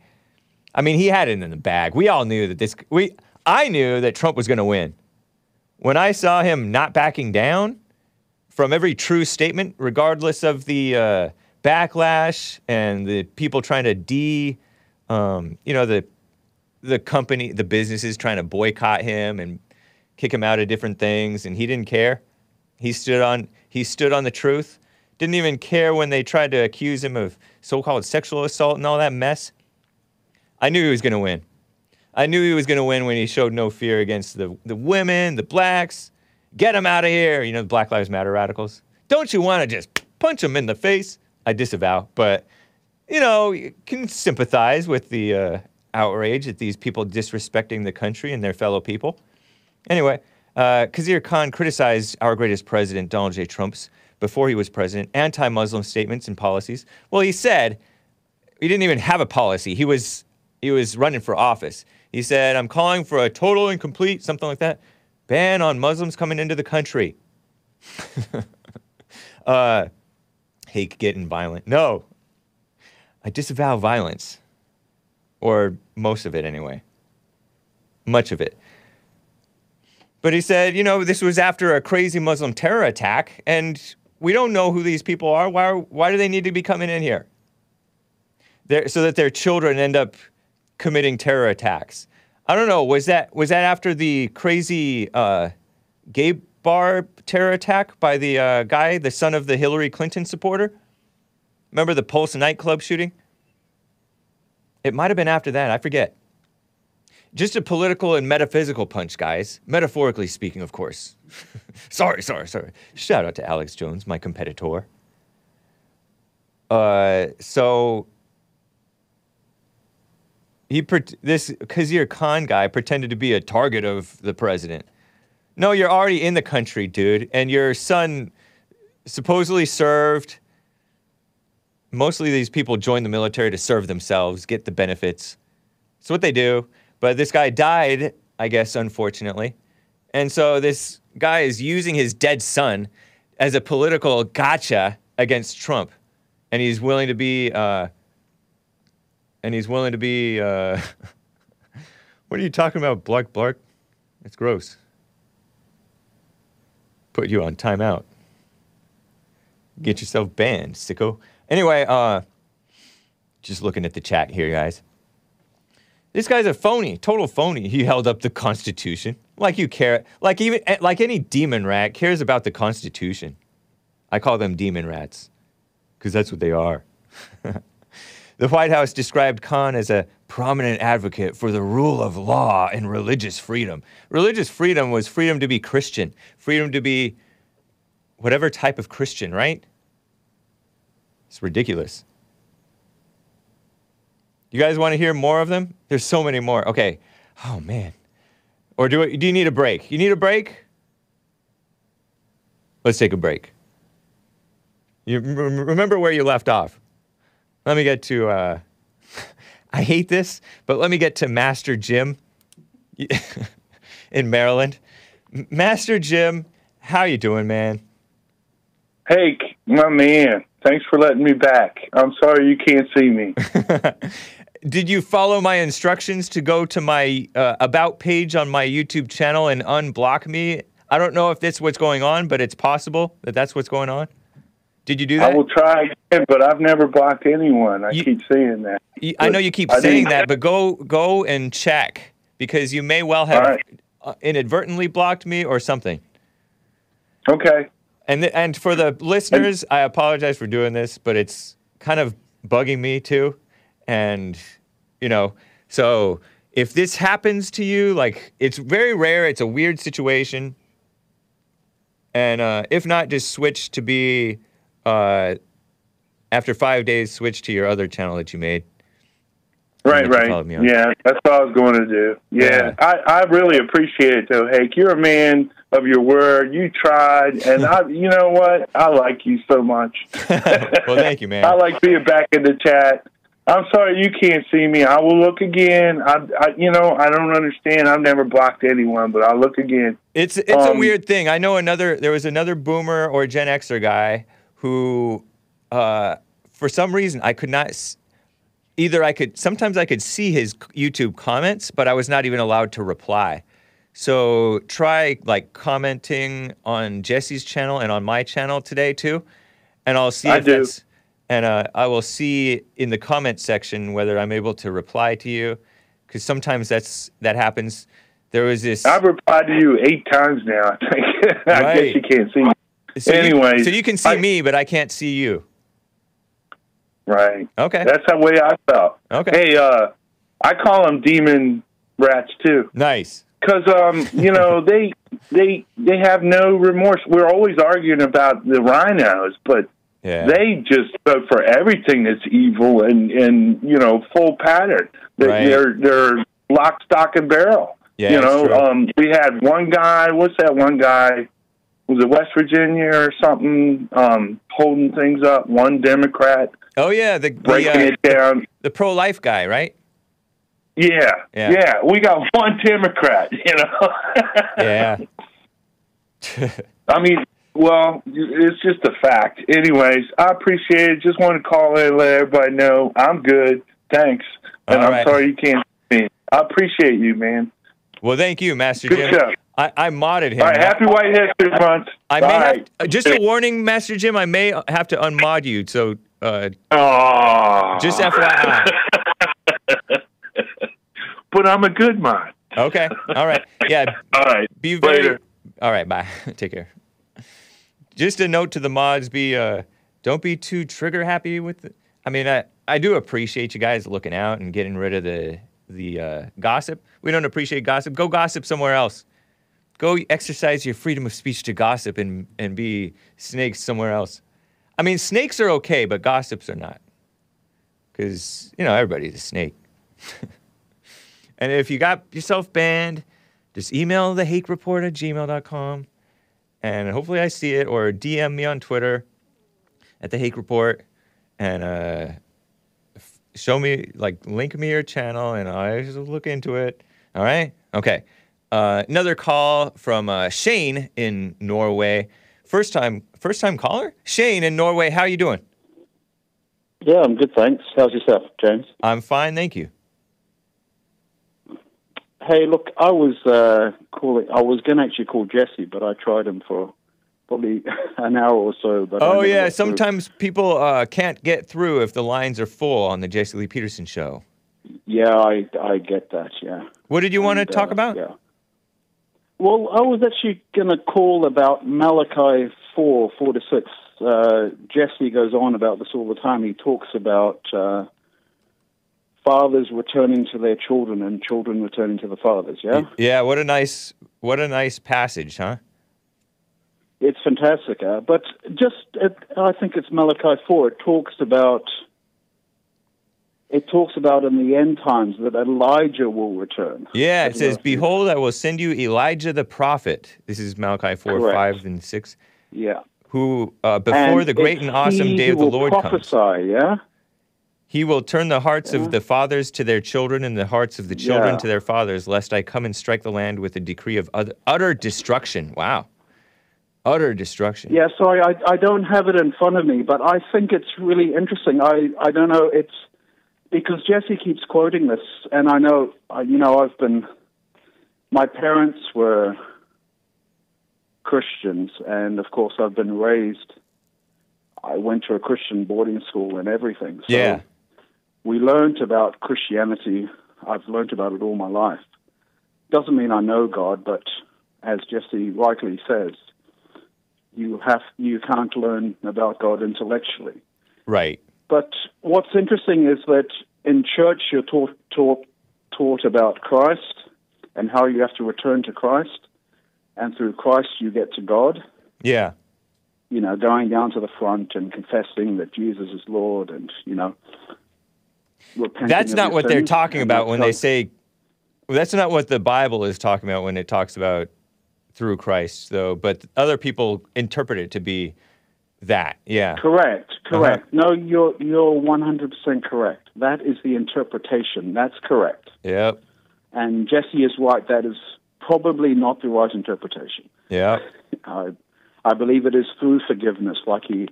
I mean, he had it in the bag. We all knew that this, we, I knew that Trump was going to win. When I saw him not backing down from every true statement, regardless of the uh, backlash and the people trying to de, um, you know, the, the company, the businesses trying to boycott him and kick him out of different things, and he didn't care. He stood on he stood on the truth. Didn't even care when they tried to accuse him of so-called sexual assault and all that mess. I knew he was going to win. I knew he was going to win when he showed no fear against the, the women, the blacks. Get him out of here. You know, the Black Lives Matter radicals. Don't you want to just punch him in the face? I disavow, but you know, you can sympathize with the uh, outrage at these people disrespecting the country and their fellow people. Anyway, uh, Khizr Khan criticized our greatest president, Donald J. Trump's, before he was president, anti Muslim statements and policies. Well, he said he didn't even have a policy. He was, he was running for office. He said, I'm calling for a total and complete, something like that, ban on Muslims coming into the country. uh, hate getting violent. No, I disavow violence, or most of it anyway. Much of it. But he said, you know, this was after a crazy Muslim terror attack, and we don't know who these people are. Why, are, why do they need to be coming in here? They're, so that their children end up committing terror attacks. I don't know. Was that was that after the crazy uh, gay bar terror attack by the uh, guy, the son of the Hillary Clinton supporter? Remember the Pulse nightclub shooting? It might have been after that. I forget. Just a political and metaphysical punch, guys. Metaphorically speaking, of course. sorry, sorry, sorry. Shout out to Alex Jones, my competitor. Uh, so he this Khizr Khan guy pretended to be a target of the president. No, you're already in the country, dude, and your son supposedly served. Mostly these people join the military to serve themselves, get the benefits. It's what they do. But this guy died, I guess, unfortunately. And so this guy is using his dead son as a political gotcha against Trump. And he's willing to be, uh, and he's willing to be, uh, what are you talking about, Blark Blark? It's gross. Put you on timeout. Get yourself banned, sicko. Anyway, uh, just looking at the chat here, guys. This guy's a phony, total phony. He held up the Constitution. Like you care, like even eh, like any demon rat cares about the Constitution. I call them demon rats because that's what they are. the White House described Khan as a prominent advocate for the rule of law and religious freedom. Religious freedom was freedom to be Christian, freedom to be whatever type of Christian, right? It's ridiculous. You guys want to hear more of them? There's so many more. Okay. Oh man. Or do do you need a break? You need a break? Let's take a break. You remember where you left off. Let me get to. Uh, I hate this, but let me get to Master Jim in Maryland. Master Jim, how you doing, man? Hey, my man. Thanks for letting me back. I'm sorry you can't see me. did you follow my instructions to go to my uh, about page on my YouTube channel and unblock me? I don't know if that's what's going on, but it's possible that that's what's going on. Did you do that? I will try again, but I've never blocked anyone. I you, keep saying that. You, I know you keep saying that, but go go and check because you may well have right. Uh, inadvertently blocked me or something. Okay. And th- and for the listeners, I apologize for doing this, but it's kind of bugging me too. And, you know, so if this happens to you, like it's very rare, it's a weird situation. And uh, if not, just switch to be, uh, after five days, switch to your other channel that you made. Right, that you followed right. Yeah, that's what I was going to do. Yeah, Yeah. I, I really appreciate it though, Hake. You're a man of your word. You tried, and I, you know what? I like you so much. well, thank you, man. I like being back in the chat. I'm sorry you can't see me. I will look again. I, I you know, I don't understand. I've never blocked anyone, but I'll look again. It's it's a Um, weird thing. I know another. There was another boomer or Gen Xer guy who, uh, for some reason, I could not. s- Either I could sometimes I could see his YouTube comments, but I was not even allowed to reply. So try like commenting on Jesse's channel and on my channel today too, and I'll see I if do. that's. And uh, I will see in the comment section whether I'm able to reply to you, because sometimes that's that happens. There was this. I've replied to you eight times now. I think. I guess you can't see. me. So you- so you can see I- me, but I can't see you. Right. Okay. That's the way I felt. Okay. Hey, uh, I call them demon rats too. Nice. because um, you know they they they have no remorse. We're always arguing about the RINOs, but Yeah. they just vote for everything that's evil and and you know full pattern. They, Right. They're they're lock, stock, and barrel. Yeah, you know, um, we had one guy. What's that one guy? Was it West Virginia or something? Um, holding things up. One Democrat oh yeah, the the, breaking uh, it down. the pro life guy, right? Yeah, Yeah. yeah, We got one Democrat. You know. Yeah. I mean, well, it's just a fact. Anyways, I appreciate it. Just want to call in and let everybody know I'm good. Thanks. And All I'm right. sorry you can't see me. I appreciate you, man. well, thank you, Master Good Jim. show. I, I modded him. All right, happy White History Month. I may have, uh, just a warning, Master Jim. I may have to unmod you. So uh, Aw. just FYI. but I'm a good mod. Okay. All right. Yeah. All right. Be very. Later. All right. Bye. Take care. Just a note to the mods: be uh, don't be too trigger happy with. The, I mean, I I do appreciate you guys looking out and getting rid of the the uh, gossip. We don't appreciate gossip. Go gossip somewhere else. Go exercise your freedom of speech to gossip and and be snakes somewhere else. I mean, snakes are okay, but gossips are not. Because you know everybody's a snake. And if you got yourself banned, just email the Hake Report at gmail.com and hopefully I see it or DM me on Twitter at the Hake Report and uh, f- show me, like, link me your channel and I just look into it. All right? Okay. Uh, another call from uh, Shane in Norway. First time, first time caller? Shane in Norway, how are you doing? Yeah, I'm good, thanks. How's yourself, James? I'm fine, thank you. Hey, look, I was uh, calling. I was going to actually call Jesse, but I tried him for probably an hour or so. But Oh yeah, sometimes people uh, can't get through if the lines are full on the Jesse Lee Peterson show. Yeah, I I get that. Yeah. What did you want to And, talk uh, about? Yeah. Well, I was actually going to call about Malachi four four to six. Uh, Jesse goes on about this all the time. He talks about uh, fathers returning to their children and children returning to the fathers. Yeah. Yeah, what a nice what a nice passage, huh? It's fantastic, uh, but just it, I think it's Malachi four. It talks about it talks about in the end times that Elijah will return. Yeah, it says, what I think. "Behold, I will send you Elijah the prophet." This is Malachi four, Correct. five, and six. Yeah, Who uh, before And the great and awesome day of the Lord comes, prophesy, Yeah, he will turn the hearts Yeah. of the fathers to their children, and the hearts of the children Yeah. to their fathers, lest I come and strike the land with a decree of utter, destruction. Wow, utter destruction. yeah. Sorry, I I don't have it in front of me, but I think it's really interesting. I I don't know. It's because Jesse keeps quoting this, and I know you know I've been. My parents were Christians, and of course I've been raised. I went to a Christian boarding school and everything. So Yeah. We learned about Christianity. I've learned about it all my life. Doesn't mean I know God, but as Jesse rightly says, you have you can't learn about God intellectually. Right. But what's interesting is that in church you're taught taught taught about Christ and how you have to return to Christ, and through Christ you get to God. Yeah. You know, going down to the front and confessing that Jesus is Lord, and you know. That's not what they're talking about when they say. well, That's not what the Bible is talking about when it talks about through Christ, though. But other people interpret it to be that. Yeah. Correct, Uh-huh. correct. No, you're you're one hundred percent correct. That is the interpretation. That's correct. Yep. And Jesse is right. That is probably not the right interpretation. Yeah. I I believe it is through forgiveness, like he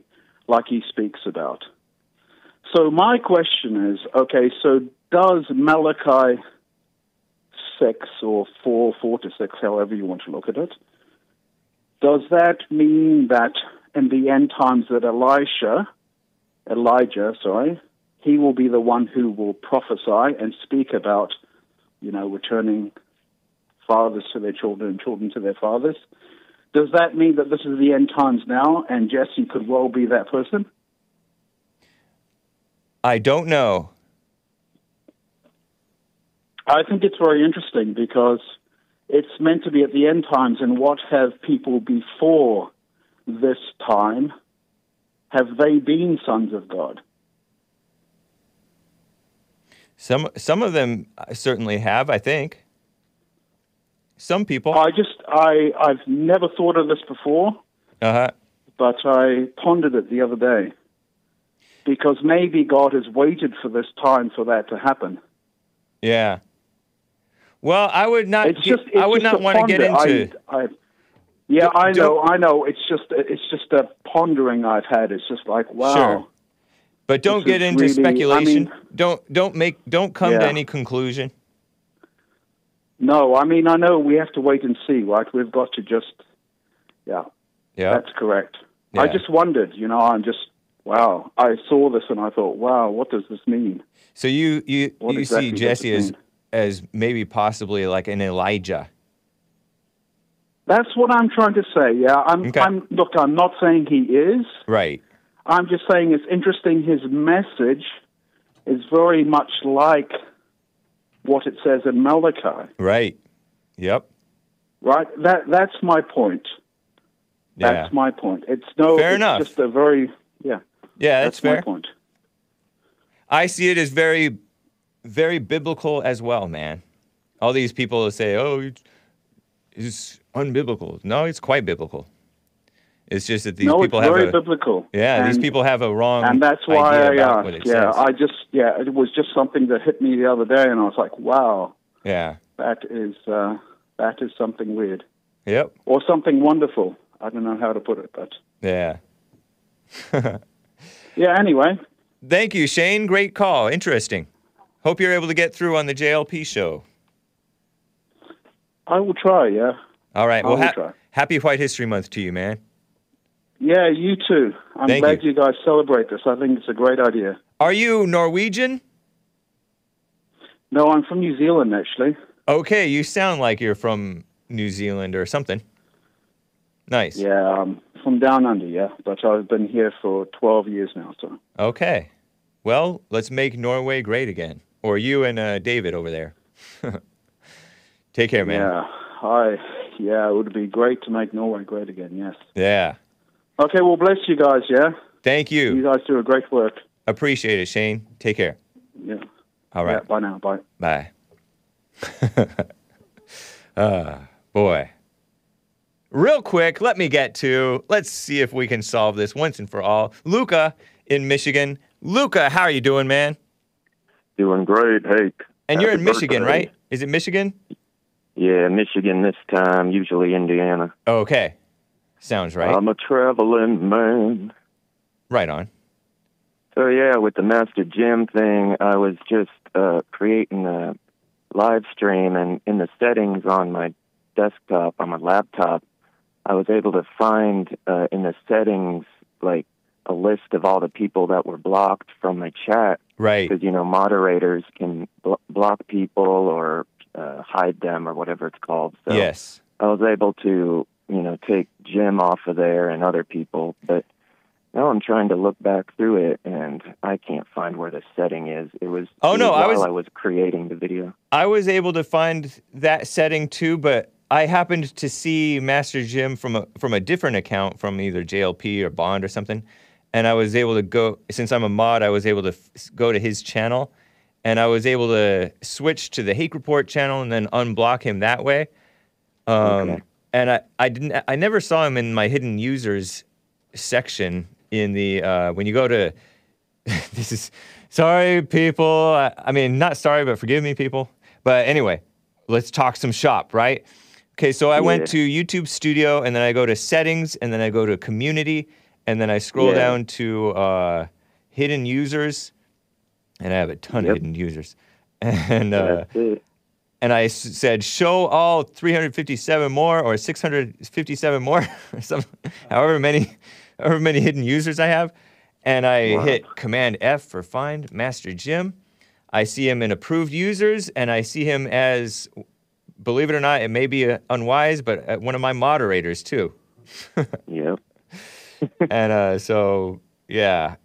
like he speaks about. So my question is, okay, so does Malachi six or four, four to six, however you want to look at it, does that mean that in the end times that Elisha, Elijah, sorry, he will be the one who will prophesy and speak about, you know, returning fathers to their children and children to their fathers? Does that mean that this is the end times now and Jesse could well be that person? I don't know. I think it's very interesting because it's meant to be at the end times, and what have people before this time? Have they been sons of God? Some some of them certainly have. I think. Some people. I just I I've never thought of this before, Uh huh. but I pondered it the other day because maybe God has waited for this time for that to happen. Yeah. Well, I would not. It's just it's I would not want to get ponder. into. I, I, yeah, Don't- I know, I know. It's just it's just a pondering I've had. It's just like wow. Sure. But don't get into really- I speculation. mean- don't don't make don't come to any conclusion. No, I mean I know we have to wait and see, right? We've got to just yeah, Yeah. that's correct. I just wondered, you know, I'm just wow. I saw this and I thought, wow, what does this mean? So you you What you exactly see Jesse as mean? as maybe possibly like an Elijah. That's what I'm trying to say. Yeah, I'm. Okay. I'm look. I'm not saying he is. Right. I'm just saying it's interesting. His message is very much like what it says in Malachi. Right. Yep. Right. That that's my point. Yeah. That's my point. It's no. Fair it's enough. Just a very yeah. Yeah, that's, my fair. point. I see it as very, very biblical as well, man. All these people say, "Oh, it's- unbiblical." No, it's quite biblical. It's just that these no, people it's have very a biblical. yeah, these people have a wrong and that's why I asked. yeah, says. I just yeah, it was just something that hit me the other day, and I was like, wow, yeah. that is uh, that is something weird Yep. or something wonderful. I don't know how to put it, but Yeah. yeah. Anyway, Thank you, Shane. Great call. Interesting. Hope you're able to get through on the JLP show. I will try. Yeah, All right. I Well, ha- happy White History Month to you, man. yeah. You too. I'm Thank glad you. guys celebrate this. I think it's a great idea. Are you Norwegian? No, I'm from New Zealand actually. Okay, you sound like you're from New Zealand or something. Nice. Yeah, um, from down under. Yeah, but I've been here for 12 years now. So Okay. Well, let's make Norway great again. Or you and uh, David over there. Take care, man. yeah, I yeah, it would be great to make Norway great again. Yes. Yeah. Okay. Well, bless you guys. Yeah. Thank You you. guys do a great work. Appreciate it, Shane. Take care. Yeah. All right. Yeah, bye now. Bye. Bye. uh, boy. Real quick, let me get to, let's see if we can solve this once and for all. Luca in Michigan. Luca, how are you doing, man? Doing great. Hey. And you're in Michigan, birthday. right? Is it Michigan? Yeah, Michigan this time, usually Indiana. Okay. Sounds right. I'm a traveling man. right on. So yeah, with the Master Jim thing, I was just uh, creating a live stream, and in the settings on my desktop, on my laptop, I was able to find uh, in the settings like a list of all the people that were blocked from my chat. Right. because you know moderators can bl- block people or uh, hide them or whatever it's called. So Yes. I was able to you know take Jim off of there and other people, but now I'm trying to look back through it and I can't find where the setting is. It was Oh, no, I while was- I was creating the video. I was able to find that setting too, but I happened to see Master Jim from a from a different account from either JLP or Bond or something, and I was able to go since I'm a mod. I was able to f- go to his channel, and I was able to switch to the Hake Report channel and then unblock him that way. Um, Okay. And I, I didn't I never saw him in my hidden users section in the uh, when you go to this is sorry people I, I mean not sorry but forgive me people but anyway let's talk some shop right okay so i went to youtube studio and then i go to settings and then i go to community and then i scroll Yeah. down to uh, hidden users and i have a ton of hidden users and uh, and I s- said, show all 357 more or 657 more, or some, however many, however many hidden users I have. And I Wow. hit Command F for find Master Jim. I see him in approved users, and I see him as, believe it or not, it may be uh, unwise, but uh, one of my moderators too. Yep. and uh, so, yeah,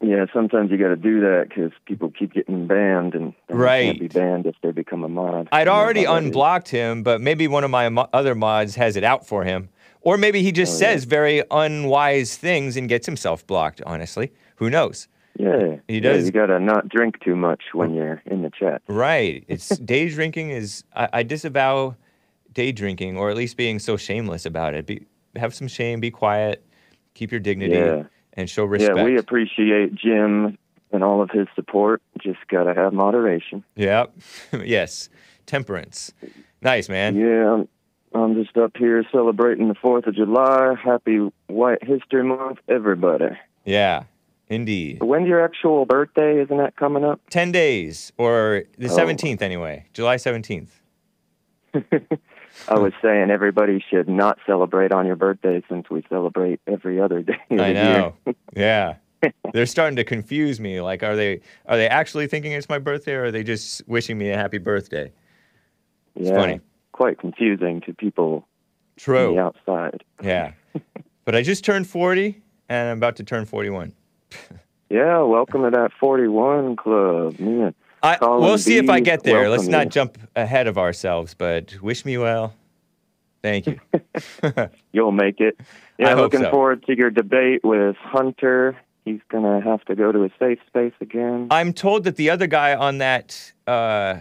Yeah, sometimes you got to do that because people keep getting banned, and Right. can't be banned if they become a mod. I'd already how that is. unblocked him, but maybe one of my mo- other mods has it out for him. Or maybe he just Oh, yeah. says very unwise things and gets himself blocked, honestly. Who knows? Yeah, He Yeah, does- you got to not drink too much when you're in the chat. Right. It's day drinking is I, I disavow day drinking or at least being so shameless about it. Be, have some shame, be quiet, keep your dignity Yeah. and show respect. Yeah, we appreciate Jim and all of his support. Just got to have moderation. Yep. yes. Temperance. Nice, man. Yeah, I'm, I'm just up here celebrating the 4th of July. Happy White History Month, everybody. Yeah. Indeed. When's your actual birthday? Isn't that coming up? 10 days or the Oh. 17th anyway. July 17th. I was saying everybody should not celebrate on your birthday since we celebrate every other day. I know. yeah. They're starting to confuse me. Like, are they are they actually thinking it's my birthday, or are they just wishing me a happy birthday? It's yeah, funny. Quite confusing to people on True. the outside. Yeah. but I just turned 40, and I'm about to turn 41. Yeah, welcome to that 41 club. Man, I, we'll see if I get there. Let's not you. jump ahead of ourselves, but wish me well. Thank you. you'll make it. Yeah, I looking so. forward to your debate with Hunter. He's going to have to go to a safe space again. I'm told that the other guy on that uh,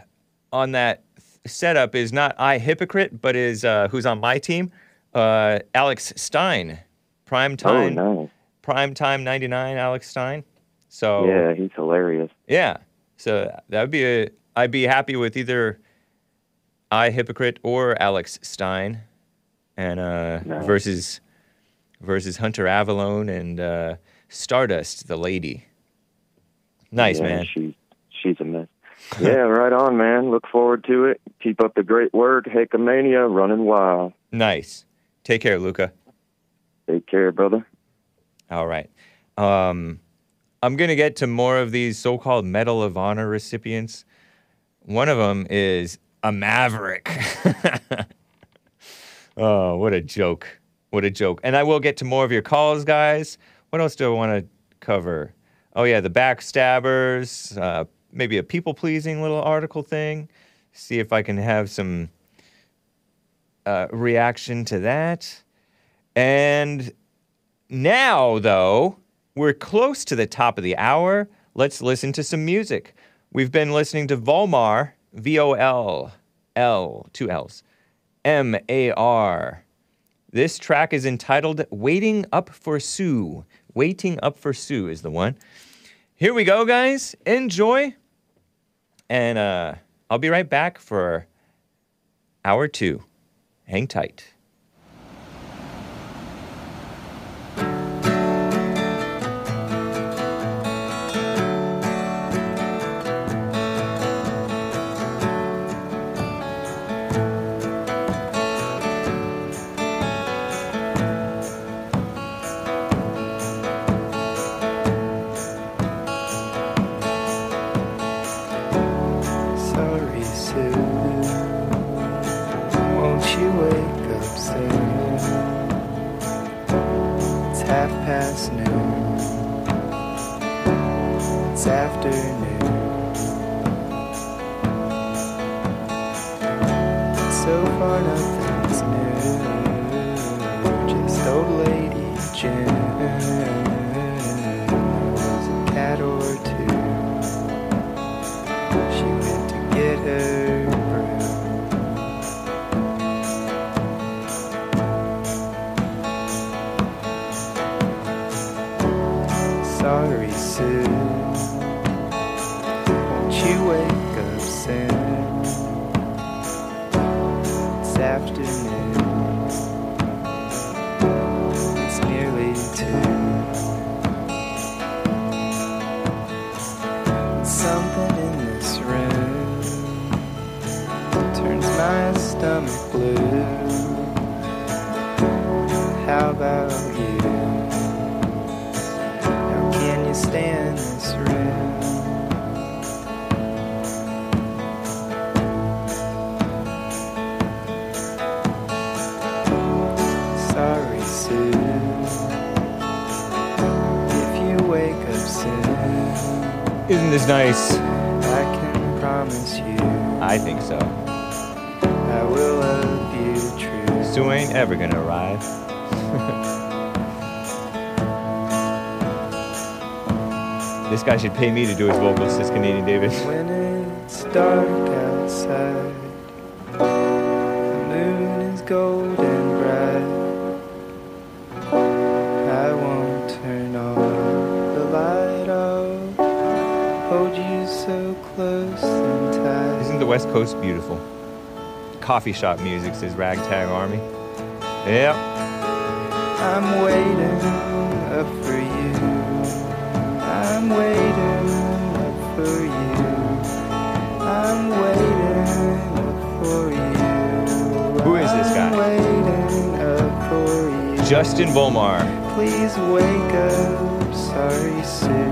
on that setup is not Ahypocrite, but is uh, who's on my team, uh, Alex Stein, prime oh, time, nice. Prime time '99, Alex Stein. So Yeah, he's hilarious. yeah. so that would be a I'd be happy with either Ahypocrite or Alex Stein, and uh, Nice. versus versus Hunter Avallone and uh, Stardust, the lady. Nice Yeah, man. She's, she's a mess. yeah, right on, man. Look forward to it. Keep up the great work. Hakamania running wild. Nice. Take care, Luca. Take care, brother. All right. Um, I'm going to get to more of these so called Medal of Honor recipients. One of them is a maverick. oh, what a joke. What a joke. And I will get to more of your calls, guys. What else do I want to cover? Oh, yeah, the backstabbers, uh, maybe a people pleasing little article thing. See if I can have some uh, reaction to that. And now, though, we're close to the top of the hour. Let's listen to some music. We've been listening to Vollmar, V O L L, two L's, M A R. This track is entitled Waiting Up for Sue. Waiting Up for Sue is the one. Here we go, guys. Enjoy. And uh, I'll be right back for hour two. Hang tight. Nice? I can promise you I think so. I will love you true. Sue ain't ever gonna arrive. this guy should pay me to do his vocals, this Canadian David. When it's dark Coast beautiful? Coffee shop music says Ragtag Army. Yep. I'm waiting up for you. I'm waiting up for you. I'm waiting up for you. Who is this guy? I'm waiting up for you. Justin Vollmar. Please wake up, sorry Sue.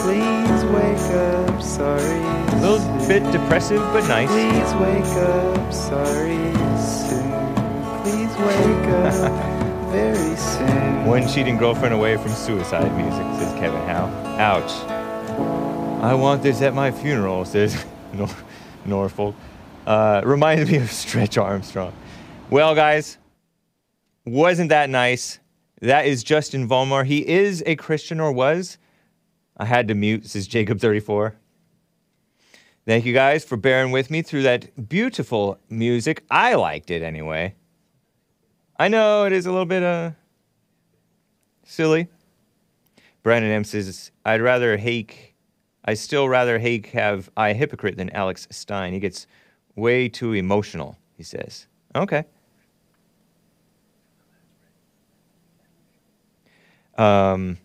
Please wake up, sorry. A little bit depressive, but nice. Please wake up, sorry soon. Please wake up very soon. One cheating girlfriend away from suicide music, says Kevin Howe. Ouch. I want this at my funeral, says Nor- Norfolk. Uh, reminds me of Stretch Armstrong. Well, guys, wasn't that nice? That is Justin Vollmar. He is a Christian or was. I had to mute, says Jacob34. Thank you guys for bearing with me through that beautiful music. I liked it anyway. I know it is a little bit uh silly. Brandon M says, I'd rather Hake, I still rather Hake have Ahypocrite than Alex Stein. He gets way too emotional, he says. Okay. Um,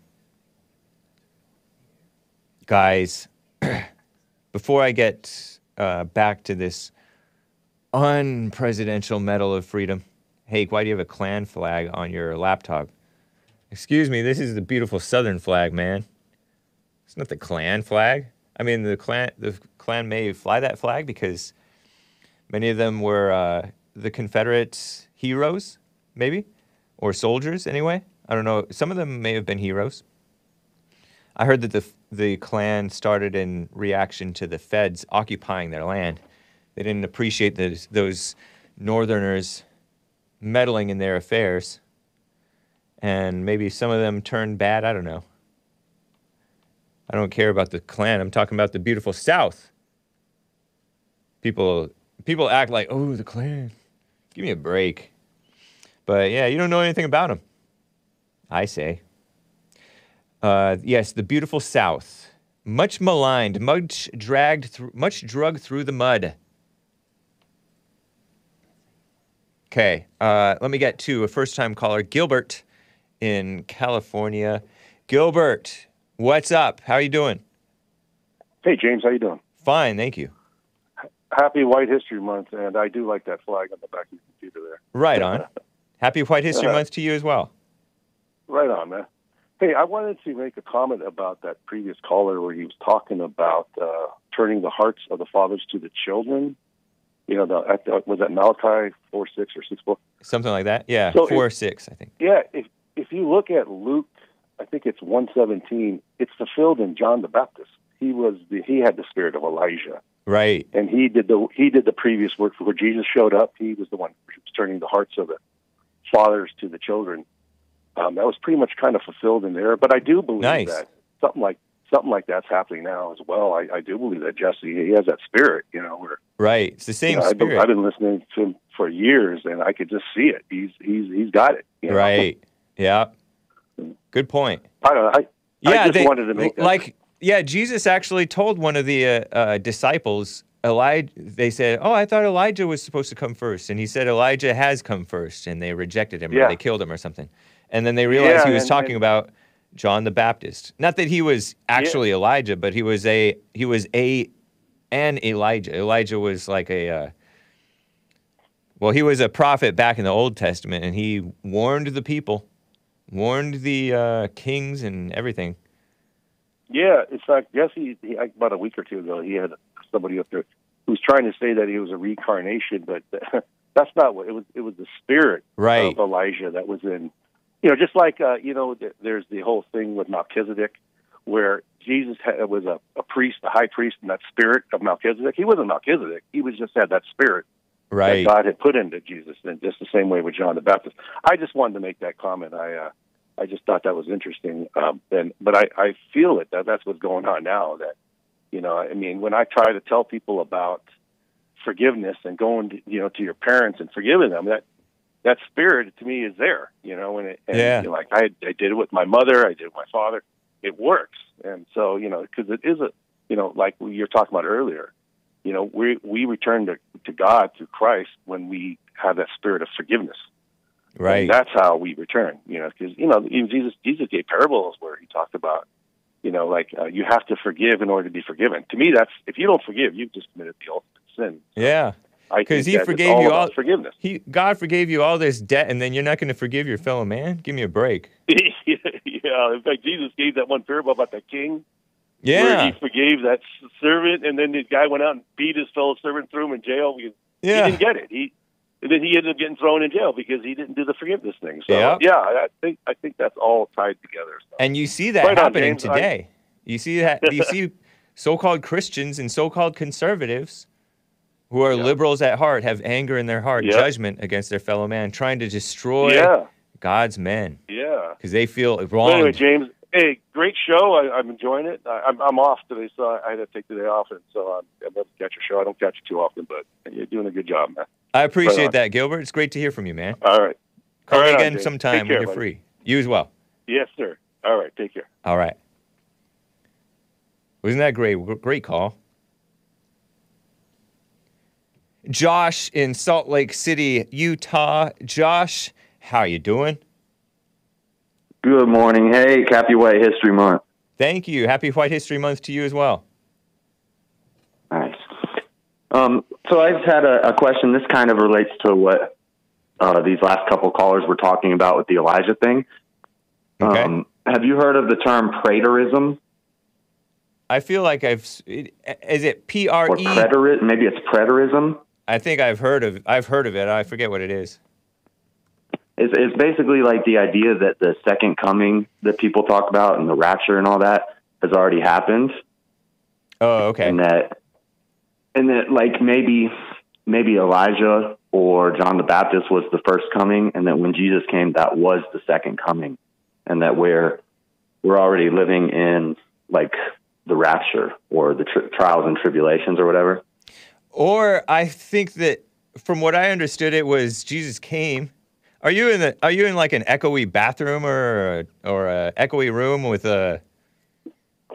guys, before I get uh, back to this unpresidential Medal of Freedom, Hake, why do you have a Klan flag on your laptop? Excuse me, this is the beautiful Southern flag, man. It's not the Klan flag. I mean, the Klan, the Klan may fly that flag because many of them were uh, the Confederate heroes, maybe, or soldiers anyway. I don't know. Some of them may have been heroes. I heard that the the Klan started in reaction to the Feds occupying their land. They didn't appreciate those those Northerners meddling in their affairs, and maybe some of them turned bad. I don't know. I don't care about the Klan. I'm talking about the beautiful South. People people act like, oh, the Klan. Give me a break. But yeah, you don't know anything about them. I say. Uh, yes, the beautiful South, much maligned, much dragged through, much drugged through the mud. Okay, uh, let me get to a first-time caller, Gilbert, in California. Gilbert, what's up? How are you doing? Hey James, how you doing? Fine, thank you. Happy White History Month, and I do like that flag on the back of your computer there. Right on. Happy White History Uh, Month to you as well. Right on, man. Hey, I wanted to make a comment about that previous caller where he was talking about uh, turning the hearts of the fathers to the children. You know, the, was that Malachi four six or six four? Something like that. Yeah, So four if- six, I think. Yeah, if if you look at Luke, I think it's one seventeen. It's fulfilled in John the Baptist. He was the he had the spirit of Elijah. Right. and he did the he did the previous work for where Jesus showed up. He was the one who was turning the hearts of the fathers to the children. Um, that was pretty much kind of fulfilled in there. But I do believe Nice. that something like something like that's happening now as well. I, I do believe that Jesse he has that spirit, you know, where Right. It's the same you know, I've, been, spirit. I've been listening to him for years, and I could just see it. He's he's he's got it. you know? Right. Yeah. Good point. I don't know. I, Yeah, I just they, wanted to make that. like yeah, Jesus actually told one of the uh, uh, disciples, Elijah. They said, "Oh, I thought Elijah was supposed to come first. and he said Elijah has come first, and they rejected him or they killed him or something. And then they realized Yeah, he was talking about John the Baptist. Not that he was actually Elijah, but he was a he was a an Elijah. Elijah was like a uh, well, he was a prophet back in the Old Testament, and he warned the people, warned the uh, kings and everything. Yeah, it's like Jesse, he, about a week or two ago, he had somebody up there who was trying to say that he was a reincarnation, but that's not what it was. It was the spirit Right. of Elijah that was in, you know, just like uh, you know, th- there's the whole thing with Melchizedek, where Jesus had, was a, a priest, a high priest, and that spirit of Melchizedek. He wasn't Melchizedek; he was just had that spirit Right. that God had put into Jesus, and just the same way with John the Baptist. I just wanted to make that comment. I uh, I just thought that was interesting. Um, and but I, I feel it that that's what's going on now. That you know, I mean, when I try to tell people about forgiveness and going, to, you know, to your parents and forgiving them, that that spirit to me is there. You know, and, it, and Yeah. you like I I did it with my mother, I did it with my father. It works, and so you know, because it is a you know, like you're talking about earlier. You know, we we return to to God through Christ when we have that spirit of forgiveness. Right. And that's how we return. You know, because you know even Jesus Jesus gave parables where he talked about, you know, like uh, you have to forgive in order to be forgiven. To me, that's if you don't forgive, you've just committed the ultimate sin. Yeah. I Because he forgave you all forgiveness. He God forgave you all this debt, and then you're not going to forgive your fellow man. Give me a break. yeah, in fact, Jesus gave that one parable about the king. Where Yeah. he forgave that servant, and then the guy went out and beat his fellow servant, threw him in jail because Yeah. he didn't get it. He and then he ended up getting thrown in jail because he didn't do the forgiveness thing. So Yep. yeah, I think I think that's all tied together. So. And you see that Right on, happening James. I- today. You see that you see so-called Christians and so-called conservatives who are liberals at heart have anger in their heart, Yeah. judgment against their fellow man, trying to destroy Yeah. God's men Yeah. because they feel wrong. anyway, James, hey, great show. I, I'm enjoying it. I, I'm, I'm off today, so I, I had to take the day off, and so um, I'm, I'm going to catch your show. I don't catch it too often, but you're doing a good job, man. I appreciate on. that, Gilbert. It's great to hear from you, man. All right. Call All me on, again sometime Take when you're buddy. free. You as well. Yes, sir. All right. Take care. All right. Wasn't that great? Great call. Josh in Salt Lake City, Utah. Josh, how you doing? Good morning. Hey, Happy White History Month. Thank you. Happy White History Month to you as well. Nice. Um, so I just had a, a question. This kind of relates to what uh, these last couple callers were talking about with the Elijah thing. Okay. Um, have you heard of the term preterism I feel like I've. Is it P R or E? preterit? Maybe it's preterism. I think I've heard of. I've heard of it. I forget what it is. It's, it's basically like the idea that the second coming that people talk about and the rapture and all that has already happened. Oh, okay. and that and that like maybe maybe Elijah or John the Baptist was the first coming and that when Jesus came that was the second coming and that we're we're already living in like the rapture or the tri- trials and tribulations or whatever Or I think that from what I understood, it was Jesus came. Are you in the? Are you in like an echoey bathroom or a, or a echoey room with a?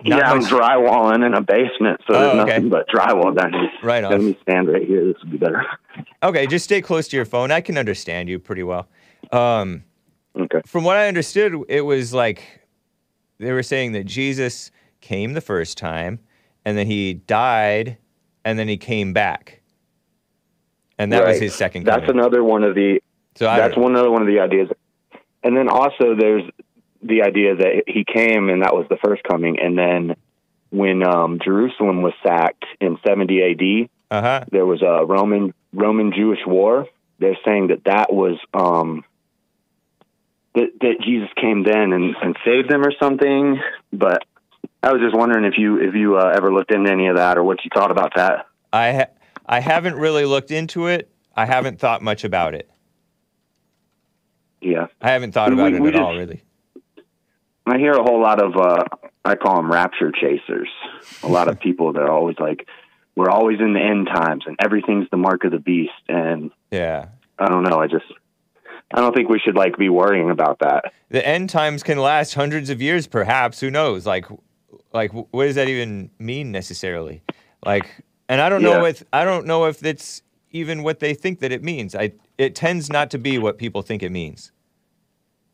yeah I'm drywalling in a basement so there's Oh, okay. nothing but drywall down here Right on. let me stand right here this would be better Okay, just stay close to your phone. I can understand you pretty well. Um, okay from what I understood, it was like they were saying that Jesus came the first time, and then he died, and then he came back, and that was his second that's coming. another one of the So that's one another one of the ideas. And then also there's the idea that he came and that was the first coming. And then when um, Jerusalem was sacked in 70 AD, uh-huh. there was a Roman Roman Jewish war. They're saying that that was um, that that Jesus came then and, and saved them or something. But I was just wondering if you if you uh, ever looked into any of that or what you thought about that. I ha- I haven't really looked into it. I haven't thought much about it. Yeah. I haven't thought about we- it we at all, really. I hear a whole lot of uh, I call them rapture chasers. A lot of people that are always like, we're always in the end times and everything's the mark of the beast. And Yeah. I don't know. I just, I don't think we should like be worrying about that. The end times can last hundreds of years, perhaps. Who knows? Like, like what does that even mean necessarily? Like, and I don't know if I don't know if it's even what they think that it means. I it tends not to be what people think it means.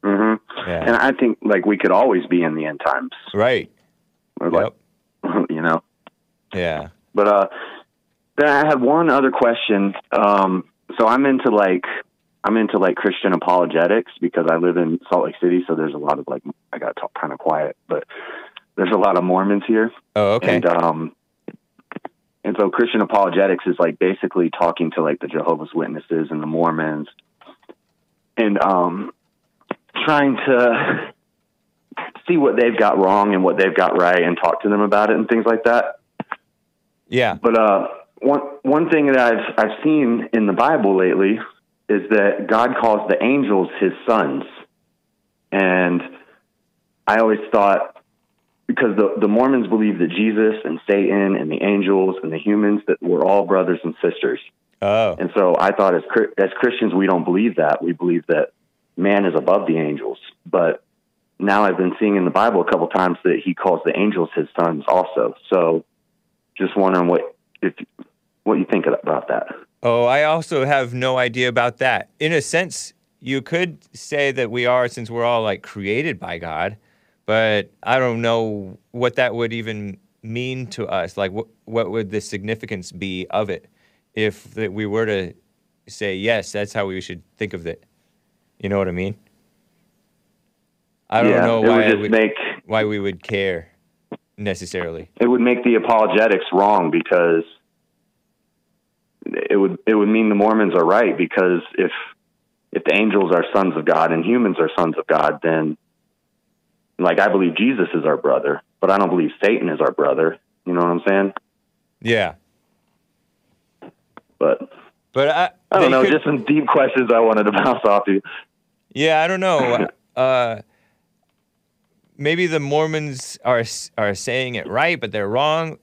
hmm Yeah. And I think like we could always be in the end times. Right. Or, like, you know. Yeah. But uh, then I had one other question. Um, so I'm into like I'm into like Christian apologetics because I live in Salt Lake City, so there's a lot of like I got to talk kind of quiet, but there's a lot of Mormons here. Oh, okay. And um, and so Christian apologetics is like basically talking to like the Jehovah's Witnesses and the Mormons, and um, trying to see what they've got wrong and what they've got right, and talk to them about it and things like that. Yeah. But uh, one one thing that I've I've seen in the Bible lately is that God calls the angels His sons, and I always thought because the the Mormons believe that Jesus and Satan and the angels and the humans that we're all brothers and sisters, Oh. and so I thought as as Christians we don't believe that we believe that man is above the angels, but now I've been seeing in the Bible a couple times that He calls the angels His sons also. So just wondering what if what you think about that. Oh, I also have no idea about that. In a sense, you could say that we are since we're all like created by God, but I don't know what that would even mean to us. Like what what would the significance be of it if that we were to say yes, that's how we should think of it. You know what I mean? I don't Yeah, know it would why would, make- why we would care necessarily. It would make the apologetics wrong because it would it would mean the Mormons are right because if if the angels are sons of God and humans are sons of God, then like I believe Jesus is our brother, but I don't believe Satan is our brother. You know what I'm saying? Yeah. But But I I don't know, could- just some deep questions I wanted to bounce off you. Yeah, I don't know. uh, maybe the Mormons are are saying it right, but they're wrong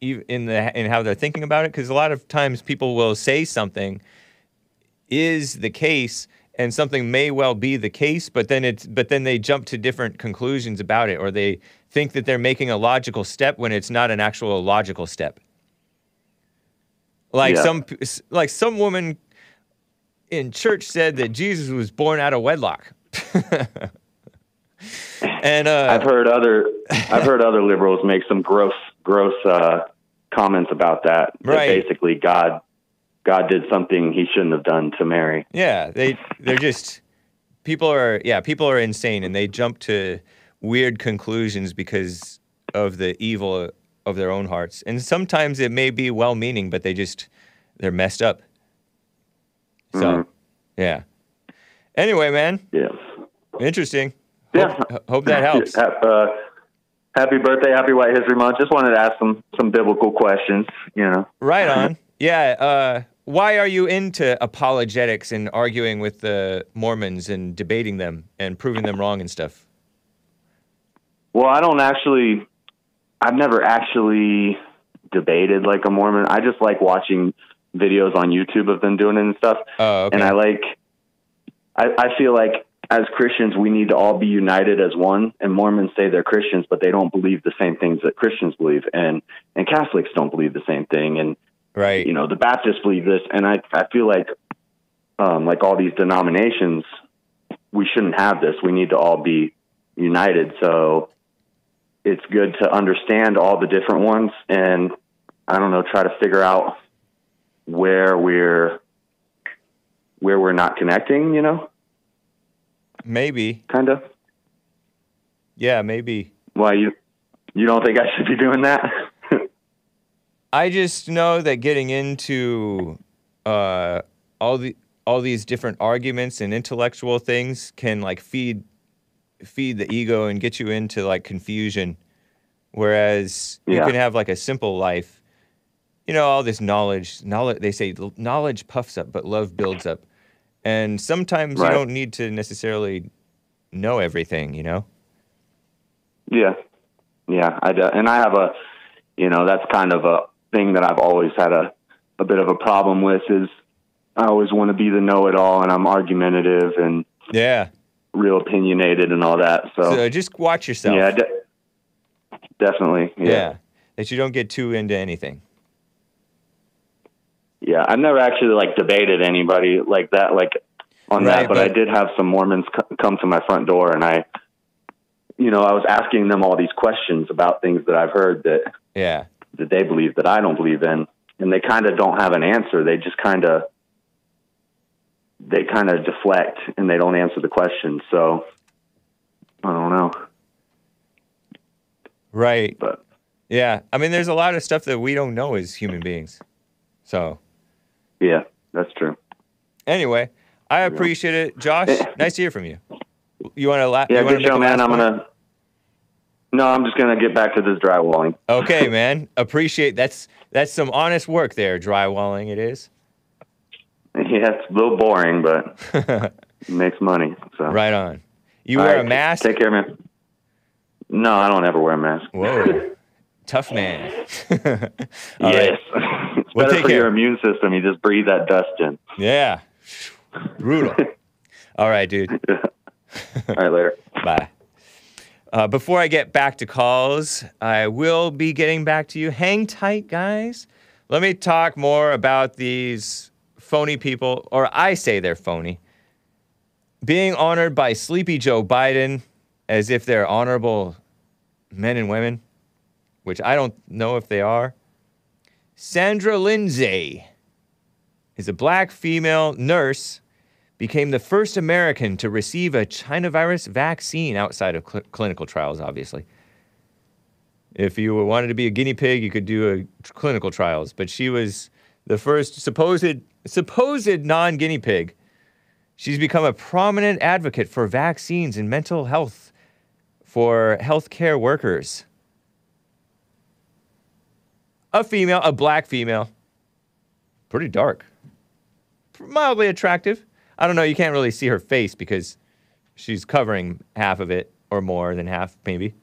in the in how they're thinking about it. Because a lot of times people will say something is the case, and something may well be the case, but then it's but then they jump to different conclusions about it, or they think that they're making a logical step when it's not an actual logical step. Like Yeah. some like some woman in church said that Jesus was born out of wedlock. and uh, I've heard other I've heard other liberals make some gross gross uh, comments about that. that Right. basically, God God did something He shouldn't have done to Mary. yeah, they they're just people are yeah people are insane and they jump to weird conclusions because of the evil of their own hearts. And sometimes it may be well-meaning, but they just they're messed up. So Mhm. yeah. Anyway, man, Yeah. interesting. Yeah. Hope, hope that helps. Uh, happy birthday, happy White History Month. Just wanted to ask some some biblical questions. You know. Right on. Yeah. Uh, why are you into apologetics and arguing with the Mormons and debating them and proving them wrong and stuff? Well, I don't actually. I've never actually debated like a Mormon. I just like watching videos on YouTube of them doing it and stuff. Oh, okay. And I like. I, I feel like as Christians, we need to all be united as one. And Mormons say they're Christians, but they don't believe the same things that Christians believe, and and Catholics don't believe the same thing, and right. you know the Baptists believe this. And I I feel like, um, like all these denominations, we shouldn't have this. We need to all be united. So it's good to understand all the different ones, and I don't know, try to figure out where we're where we're not connecting. You know. Maybe. kind of. Yeah, maybe. Why you you don't think I should be doing that? I just know that getting into uh, all the all these different arguments and intellectual things can like feed feed the ego and get you into like confusion. Whereas you can have like a simple life. You know, all this knowledge, knowledge. They say knowledge puffs up, but love builds up. And sometimes Right. you don't need to necessarily know everything. You know. yeah. yeah, I do. and I have a, you know, that's kind of a thing that I've always had a a bit of a problem with is I always want to be the know-it-all, and I'm argumentative and Yeah. real opinionated and all that. So, So just watch yourself. yeah, de- definitely. yeah. Yeah. That you don't get too into anything. Yeah, I've never actually like debated anybody like that, like on Right, that. But, I did have some Mormons c- come to my front door, and I, you know, I was asking them all these questions about things that I've heard that Yeah. That they believe that I don't believe in, and they kind of don't have an answer. They just kind of they kind of deflect and they don't answer the question. So I don't know, Right. but Yeah. I mean, there's a lot of stuff that we don't know as human beings. So yeah, that's true. anyway, I appreciate it, Josh. Eh. nice to hear from you. You want to laugh? Yeah, good show, man. I'm gonna. No, I'm just gonna get back to this drywalling. Okay, man. Appreciate that's that's some honest work there. Drywalling, it is. Yeah, it's a little boring, but it makes money. So Right on. You All wear right, a mask. Take care, man. No, I don't ever wear a mask. Whoa, tough man. All yes, right. it's Well, better take for care. your immune system. You just breathe that dust in. Yeah. Brutal. All right, dude. All right, later. Bye. Uh, before I get back to calls, I will be getting back to you. Hang tight, guys. Let me talk more about these phony people, or I say they're phony, being honored by Sleepy Joe Biden as if they're honorable men and women, which I don't know if they are. Sandra Lindsay is a black female nurse became the first American to receive a China virus vaccine outside of cl- clinical trials, obviously. If you wanted to be a guinea pig, you could do a clinical trials, but she was the first supposed supposed non-guinea pig. She's become a prominent advocate for vaccines and mental health for healthcare workers. A female, a black female, pretty dark, mildly attractive. I don't know. You can't really see her face because she's covering half of it or more than half, maybe.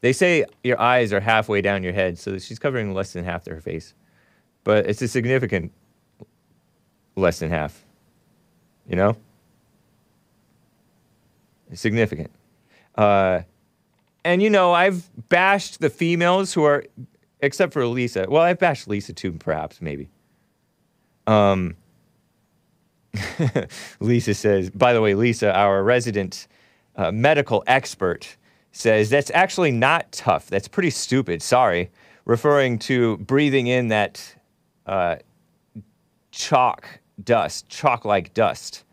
They say your eyes are halfway down your head, so she's covering less than half of her face. But it's a significant less than half. You know? Significant. Uh, and you know, I've bashed the females who are, except for Lisa. Well, I've bashed Lisa too, perhaps, maybe. Um, Lisa says, by the way, Lisa, our resident uh, medical expert, says that's actually not tough. That's pretty stupid. Sorry. Referring to breathing in that uh, chalk dust, chalk like dust,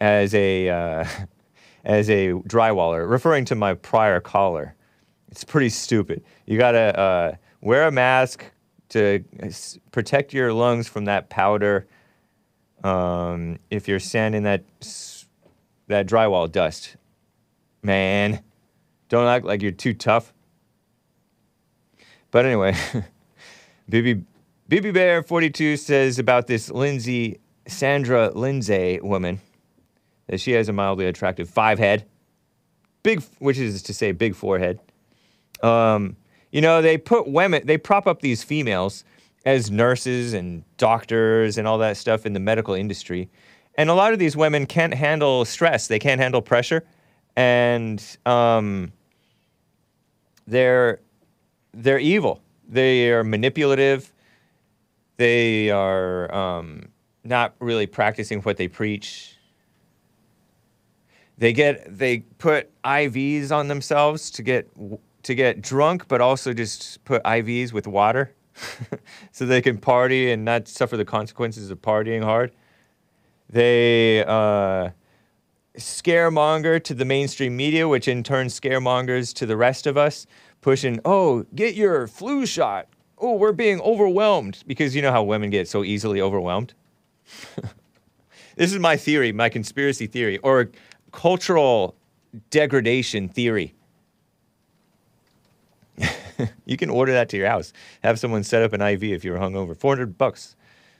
as a, uh, as a drywaller, referring to my prior caller. It's pretty stupid. You gotta uh, wear a mask to protect your lungs from that powder. Um, if you're sanding that that drywall dust, man, don't act like you're too tough. But anyway, BB BB Bear 42 says about this Lindsay Sandra Lindsay woman that she has a mildly attractive five head, big, which is to say big forehead. Um, you know, they put women, they prop up these females as nurses and doctors and all that stuff in the medical industry. And a lot of these women can't handle stress, they can't handle pressure. And um, they're, they're evil. They are manipulative. They are um, not really practicing what they preach. They get they put IVs on themselves to get to get drunk, but also just put IVs with water, so they can party and not suffer the consequences of partying hard. They uh, scaremonger to the mainstream media, which in turn scaremongers to the rest of us, pushing, "Oh, get your flu shot." Oh, we're being overwhelmed because you know how women get so easily overwhelmed. this is my theory, my conspiracy theory, or cultural degradation theory. you can order that to your house. Have someone set up an IV if you're hungover. 400 bucks,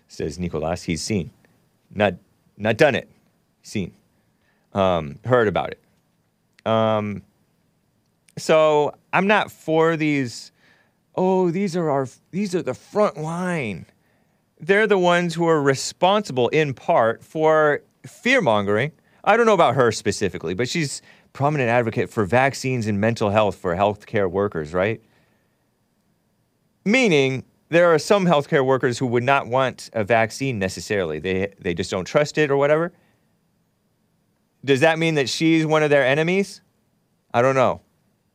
says Nicolas. He's seen. Not, not done it. Seen. Um, heard about it. Um, So I'm not for these. Oh, these are our. These are the front line. They're the ones who are responsible in part for fear mongering. I don't know about her specifically, but she's prominent advocate for vaccines and mental health for healthcare workers, right? Meaning there are some healthcare workers who would not want a vaccine necessarily. They they just don't trust it or whatever. Does that mean that she's one of their enemies? I don't know.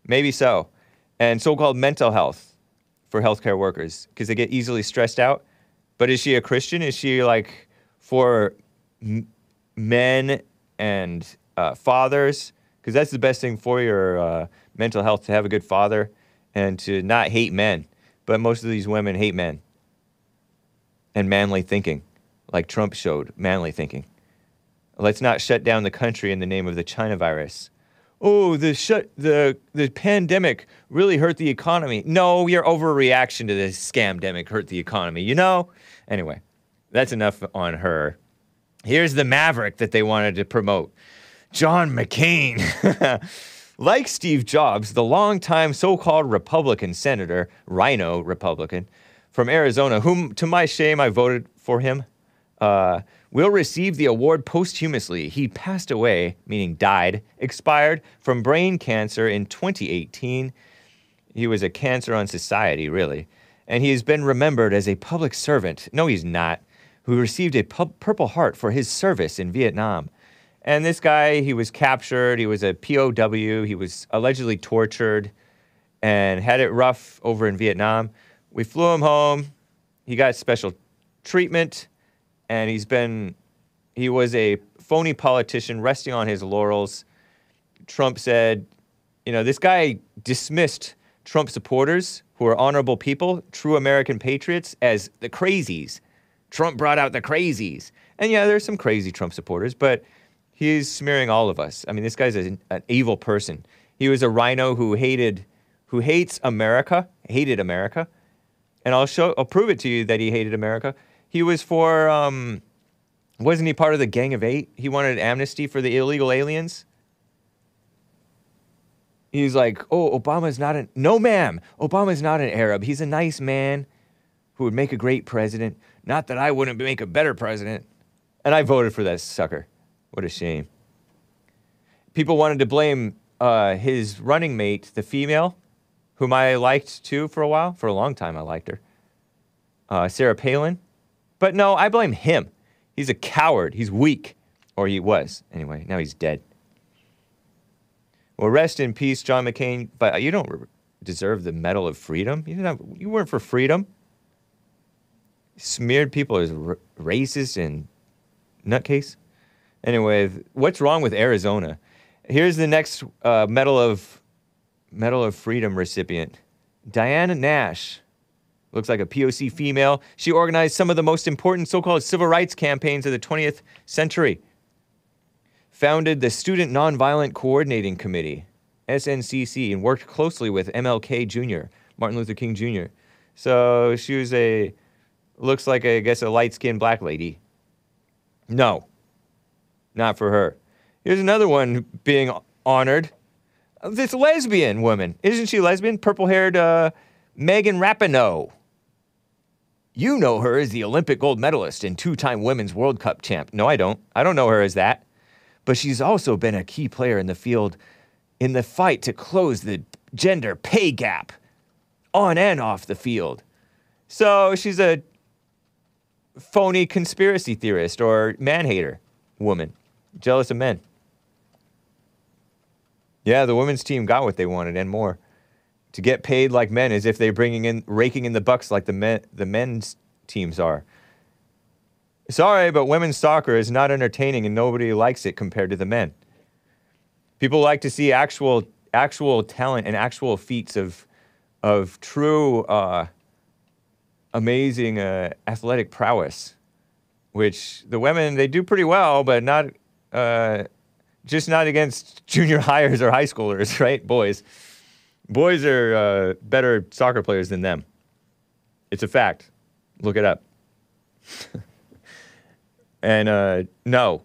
Maybe so. And so-called mental health for healthcare workers because they get easily stressed out. But is she a Christian? Is she like for m- men and uh, fathers? Because that's the best thing for your uh, mental health to have a good father and to not hate men. But most of these women hate men and manly thinking, like Trump showed manly thinking. Let's not shut down the country in the name of the China virus. Oh, the shut the the pandemic really hurt the economy. No, your overreaction to this scamdemic hurt the economy. You know. Anyway, that's enough on her. Here's the maverick that they wanted to promote, John McCain. like Steve Jobs, the longtime so-called Republican senator, RINO Republican, from Arizona, whom, to my shame, I voted for him. Uh, will receive the award posthumously. He passed away, meaning died, expired from brain cancer in 2018. He was a cancer on society, really. And he has been remembered as a public servant. No, he's not. Who received a pu- Purple Heart for his service in Vietnam. And this guy, he was captured. He was a POW. He was allegedly tortured and had it rough over in Vietnam. We flew him home. He got special treatment and he's been he was a phony politician resting on his laurels. Trump said, you know, this guy dismissed Trump supporters who are honorable people, true American patriots, as the crazies. Trump brought out the crazies. And yeah, there's some crazy Trump supporters, but he's smearing all of us. I mean, this guy's an, an evil person. He was a RINO who hated, who hates America, hated America. And I'll show, I'll prove it to you that he hated America. He was for, um, wasn't he part of the Gang of Eight? He wanted amnesty for the illegal aliens. He's like, oh, Obama's not an, no, ma'am, Obama's not an Arab. He's a nice man who would make a great president. Not that I wouldn't make a better president. And I voted for that sucker. What a shame. People wanted to blame uh, his running mate, the female, whom I liked too for a while. For a long time, I liked her. Uh, Sarah Palin. But no, I blame him. He's a coward. He's weak. Or he was. Anyway, now he's dead. Well, rest in peace, John McCain. But you don't deserve the Medal of Freedom. You, have, you weren't for freedom. Smeared people as r- racist and nutcase. Anyway, what's wrong with Arizona? Here's the next uh, Medal of Medal of Freedom recipient, Diana Nash. Looks like a POC female. She organized some of the most important so-called civil rights campaigns of the 20th century. Founded the Student Nonviolent Coordinating Committee, SNCC, and worked closely with MLK Jr., Martin Luther King Jr. So she was a, looks like, a, I guess, a light-skinned black lady. No, not for her. Here's another one being honored. This lesbian woman. Isn't she lesbian? Purple haired uh, Megan Rapinoe. You know her as the Olympic gold medalist and two time Women's World Cup champ. No, I don't. I don't know her as that. But she's also been a key player in the field in the fight to close the gender pay gap on and off the field. So she's a phony conspiracy theorist or man hater woman, jealous of men. Yeah, the women's team got what they wanted and more. To get paid like men as if they're bringing in, raking in the bucks like the men, the men's teams are. Sorry, but women's soccer is not entertaining and nobody likes it compared to the men. People like to see actual, actual talent and actual feats of, of true, uh, amazing uh, athletic prowess, which the women they do pretty well, but not uh, just not against junior hires or high schoolers, right? Boys, boys are uh, better soccer players than them. It's a fact. Look it up. and uh, no,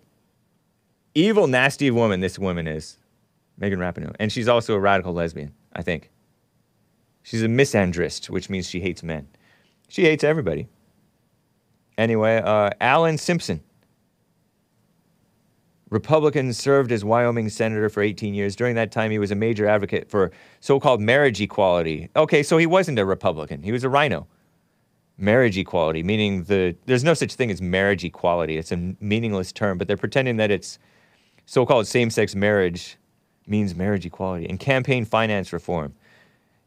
evil, nasty woman this woman is, Megan Rapinoe, and she's also a radical lesbian. I think. She's a misandrist, which means she hates men. She hates everybody. Anyway, uh, Alan Simpson. Republican served as Wyoming senator for 18 years. During that time, he was a major advocate for so called marriage equality. Okay, so he wasn't a Republican, he was a RINO. Marriage equality, meaning the there's no such thing as marriage equality. It's a meaningless term, but they're pretending that it's so called same sex marriage means marriage equality and campaign finance reform.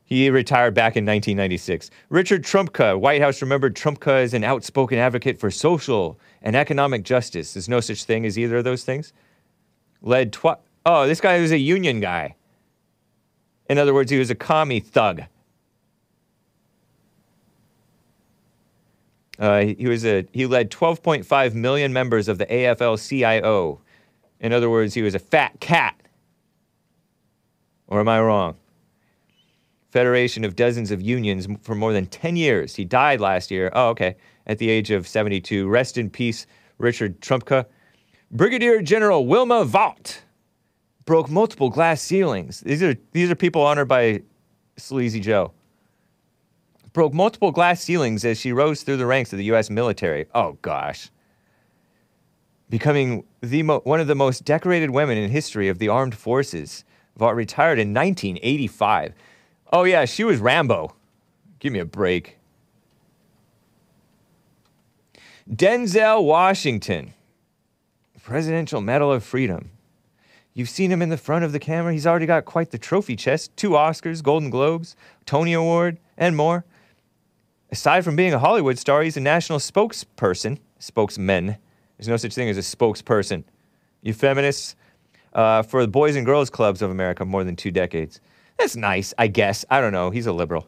He retired back in 1996. Richard Trumka, White House remembered Trumka as an outspoken advocate for social and economic justice. There's no such thing as either of those things. Led twi- Oh, this guy was a union guy. In other words, he was a commie thug. Uh, he was a he led 12.5 million members of the AFL-CIO. In other words, he was a fat cat. Or am I wrong? Federation of dozens of unions for more than 10 years. He died last year. Oh, okay. At the age of 72. Rest in peace, Richard Trumka. Brigadier General Wilma Vaught broke multiple glass ceilings. These are these are people honored by Sleazy Joe. Broke multiple glass ceilings as she rose through the ranks of the U.S. military. Oh gosh. Becoming the mo- one of the most decorated women in history of the armed forces. Vaught retired in 1985. Oh yeah, she was Rambo. Give me a break. Denzel Washington, Presidential Medal of Freedom. You've seen him in the front of the camera. He's already got quite the trophy chest two Oscars, Golden Globes, Tony Award, and more. Aside from being a Hollywood star, he's a national spokesperson, spokesman. There's no such thing as a spokesperson. You feminists, uh, for the Boys and Girls Clubs of America, more than two decades. That's nice, I guess. I don't know. He's a liberal.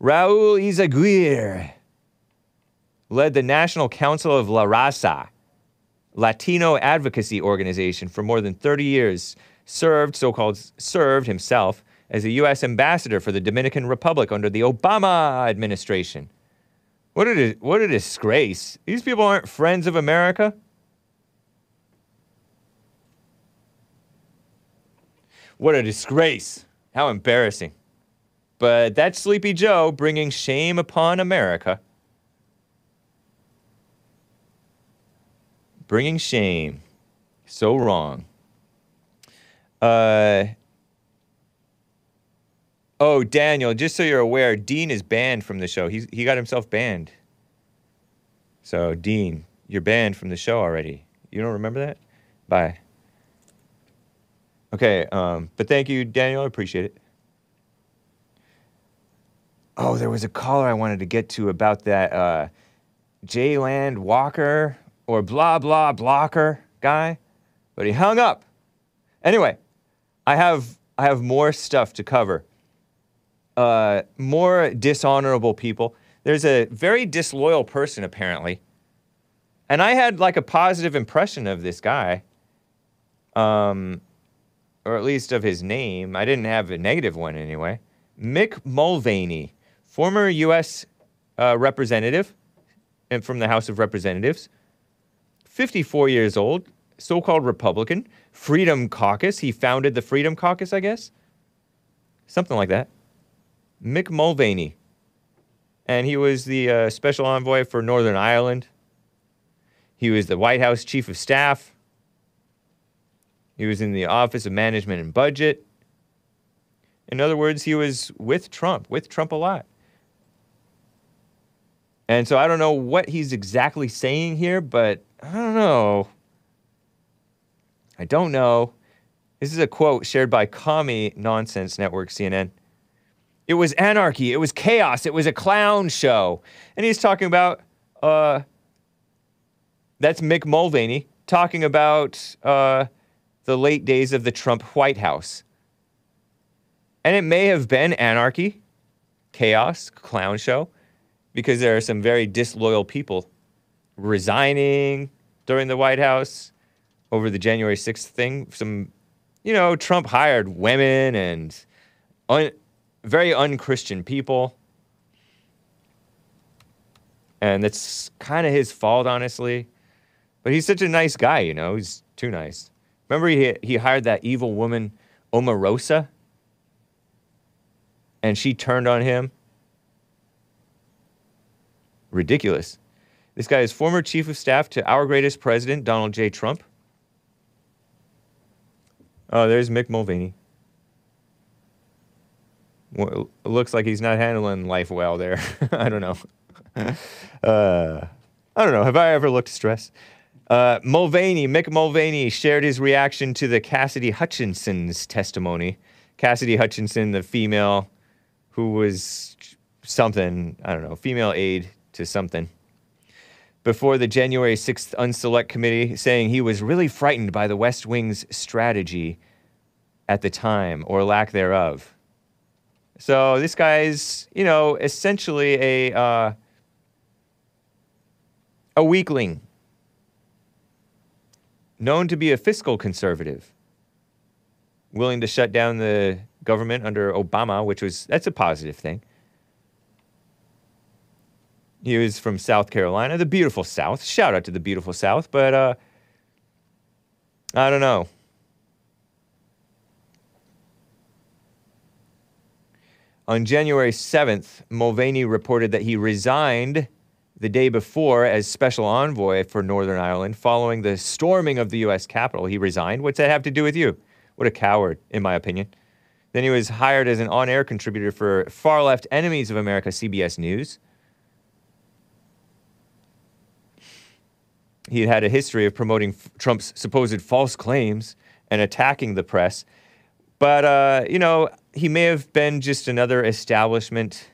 Raul Yzaguirre led the National Council of La Raza, Latino advocacy organization for more than 30 years, served, so-called served himself as a U.S. ambassador for the Dominican Republic under the Obama administration. What a, what a disgrace. These people aren't friends of America. What a disgrace. How embarrassing. But that's Sleepy Joe bringing shame upon America. Bringing shame. So wrong. Uh, oh, Daniel, just so you're aware, Dean is banned from the show. He's, he got himself banned. So, Dean, you're banned from the show already. You don't remember that? Bye. Okay, um, but thank you, Daniel. I appreciate it. Oh, there was a caller I wanted to get to about that uh, J Land Walker or blah blah blocker guy, but he hung up. Anyway, I have I have more stuff to cover. Uh, more dishonorable people. There's a very disloyal person apparently, and I had like a positive impression of this guy. Um, or at least of his name. I didn't have a negative one anyway. Mick Mulvaney, former U.S. Uh, representative and from the House of Representatives, 54 years old, so called Republican, Freedom Caucus. He founded the Freedom Caucus, I guess. Something like that. Mick Mulvaney. And he was the uh, special envoy for Northern Ireland. He was the White House chief of staff. He was in the Office of Management and Budget. In other words, he was with Trump, with Trump a lot. And so I don't know what he's exactly saying here, but I don't know. I don't know. This is a quote shared by Commie Nonsense Network, CNN. It was anarchy. It was chaos. It was a clown show. And he's talking about, uh, that's Mick Mulvaney talking about uh, the late days of the Trump White House. And it may have been anarchy, chaos, clown show, because there are some very disloyal people resigning during the White House over the January 6th thing. Some, you know, Trump hired women and un- very unchristian people. And that's kind of his fault, honestly. But he's such a nice guy, you know, he's too nice. Remember, he, he hired that evil woman, Omarosa? and she turned on him. Ridiculous. This guy is former chief of staff to our greatest president, Donald J. Trump. Oh, there's Mick Mulvaney. Well, looks like he's not handling life well there. I don't know. uh, I don't know. Have I ever looked stressed? Uh, Mulvaney, Mick Mulvaney shared his reaction to the Cassidy Hutchinson's testimony. Cassidy Hutchinson, the female who was something, I don't know, female aide to something. Before the January 6th Unselect Committee, saying he was really frightened by the West Wing's strategy at the time, or lack thereof. So this guy's, you know, essentially a uh, a weakling, known to be a fiscal conservative, willing to shut down the government under Obama, which was that's a positive thing. He was from South Carolina, the beautiful South. Shout out to the beautiful South, but uh, I don't know. On January 7th, Mulvaney reported that he resigned the day before as special envoy for Northern Ireland following the storming of the U.S. Capitol. He resigned. What's that have to do with you? What a coward, in my opinion. Then he was hired as an on air contributor for far left enemies of America, CBS News. He had had a history of promoting f- Trump's supposed false claims and attacking the press. But, uh, you know, he may have been just another establishment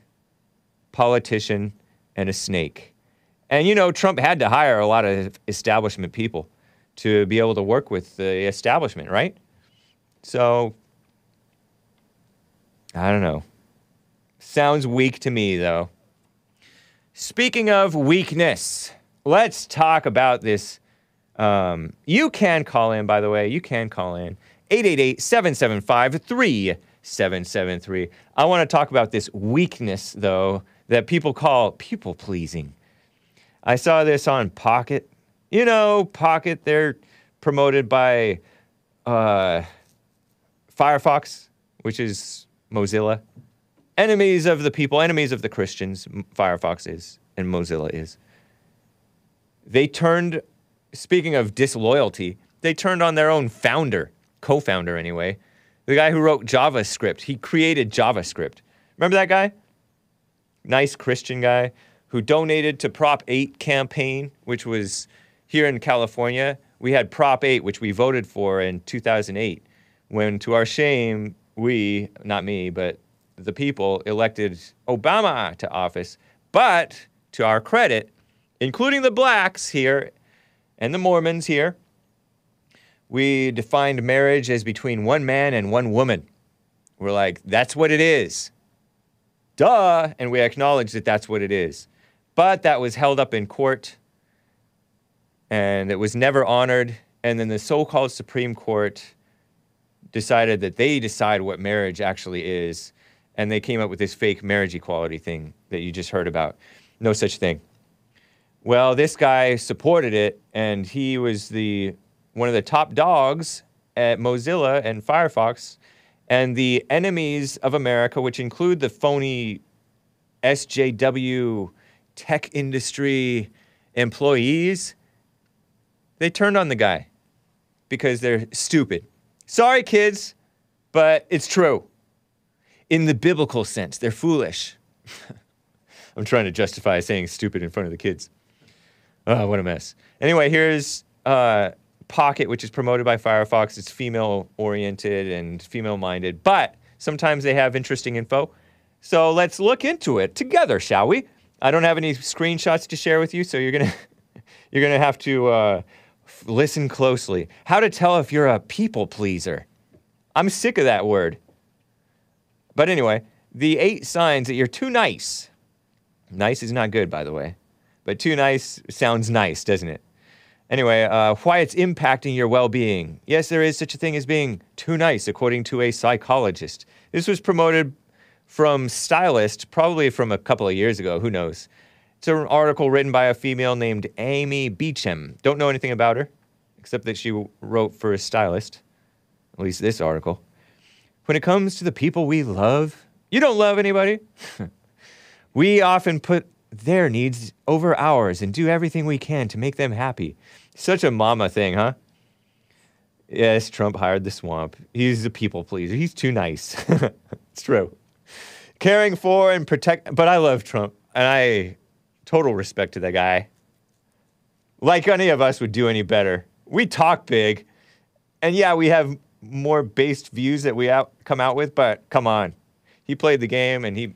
politician and a snake. And, you know, Trump had to hire a lot of establishment people to be able to work with the establishment, right? So, I don't know. Sounds weak to me, though. Speaking of weakness, let's talk about this. Um, you can call in, by the way. You can call in 888 775 3773. I want to talk about this weakness, though, that people call people pleasing. I saw this on Pocket. You know, Pocket, they're promoted by uh, Firefox, which is Mozilla. Enemies of the people, enemies of the Christians, Firefox is, and Mozilla is. They turned, speaking of disloyalty, they turned on their own founder, co founder anyway, the guy who wrote JavaScript. He created JavaScript. Remember that guy? Nice Christian guy who donated to Prop 8 campaign, which was here in California. We had Prop 8, which we voted for in 2008, when to our shame, we, not me, but the people elected Obama to office. But to our credit, including the blacks here and the Mormons here, we defined marriage as between one man and one woman. We're like, that's what it is. Duh. And we acknowledge that that's what it is. But that was held up in court and it was never honored. And then the so called Supreme Court decided that they decide what marriage actually is. And they came up with this fake marriage equality thing that you just heard about. No such thing. Well, this guy supported it, and he was the one of the top dogs at Mozilla and Firefox, and the enemies of America, which include the phony SJW tech industry employees, they turned on the guy because they're stupid. Sorry, kids, but it's true. In the biblical sense, they're foolish. I'm trying to justify saying stupid in front of the kids. Oh, what a mess. Anyway, here's uh, Pocket, which is promoted by Firefox. It's female oriented and female minded, but sometimes they have interesting info. So let's look into it together, shall we? I don't have any screenshots to share with you, so you're gonna you're gonna have to uh, f- listen closely. How to tell if you're a people pleaser? I'm sick of that word. But anyway, the eight signs that you're too nice. Nice is not good, by the way, but too nice sounds nice, doesn't it? Anyway, uh, why it's impacting your well being. Yes, there is such a thing as being too nice, according to a psychologist. This was promoted from Stylist, probably from a couple of years ago, who knows. It's an article written by a female named Amy Beecham. Don't know anything about her, except that she wrote for a Stylist, at least this article. When it comes to the people we love, You don't love anybody. we often put their needs over ours and do everything we can to make them happy. Such a mama thing, huh? Yes, Trump hired the swamp. He's a people pleaser. He's too nice. it's true. Caring for and protect, but I love Trump and I total respect to that guy. Like any of us would do any better. We talk big, and yeah, we have more based views that we out, come out with, but come on. He played the game and he,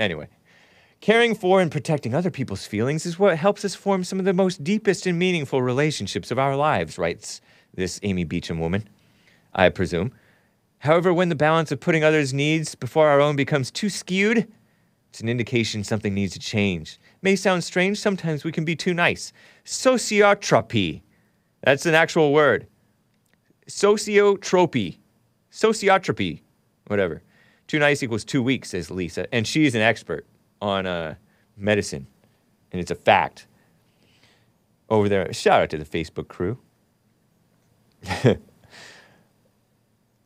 anyway. Caring for and protecting other people's feelings is what helps us form some of the most deepest and meaningful relationships of our lives, writes this Amy Beecham woman, I presume. However, when the balance of putting others' needs before our own becomes too skewed, it's an indication something needs to change. May sound strange, sometimes we can be too nice. Sociotropy. That's an actual word. Sociotropy. Sociotropy. Whatever. Too nice equals too weak, says Lisa. And she's an expert on uh, medicine. And it's a fact. Over there. Shout out to the Facebook crew.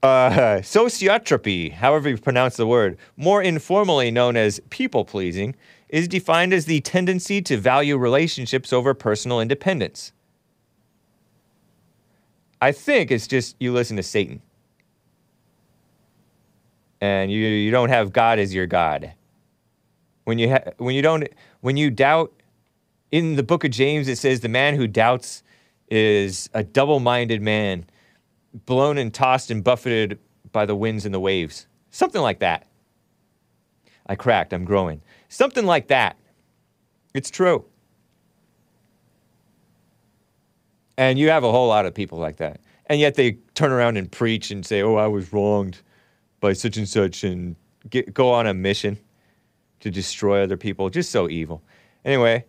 Uh, sociotropy, however you pronounce the word, more informally known as people pleasing, is defined as the tendency to value relationships over personal independence. I think it's just you listen to Satan. And you, you don't have God as your God. When you, ha- when you don't, when you doubt, in the book of James, it says the man who doubts is a double minded man blown and tossed and buffeted by the winds and the waves. Something like that. I cracked, I'm growing. Something like that. It's true. And you have a whole lot of people like that. And yet they turn around and preach and say, oh, I was wronged by such and such and get, go on a mission to destroy other people. Just so evil. Anyway,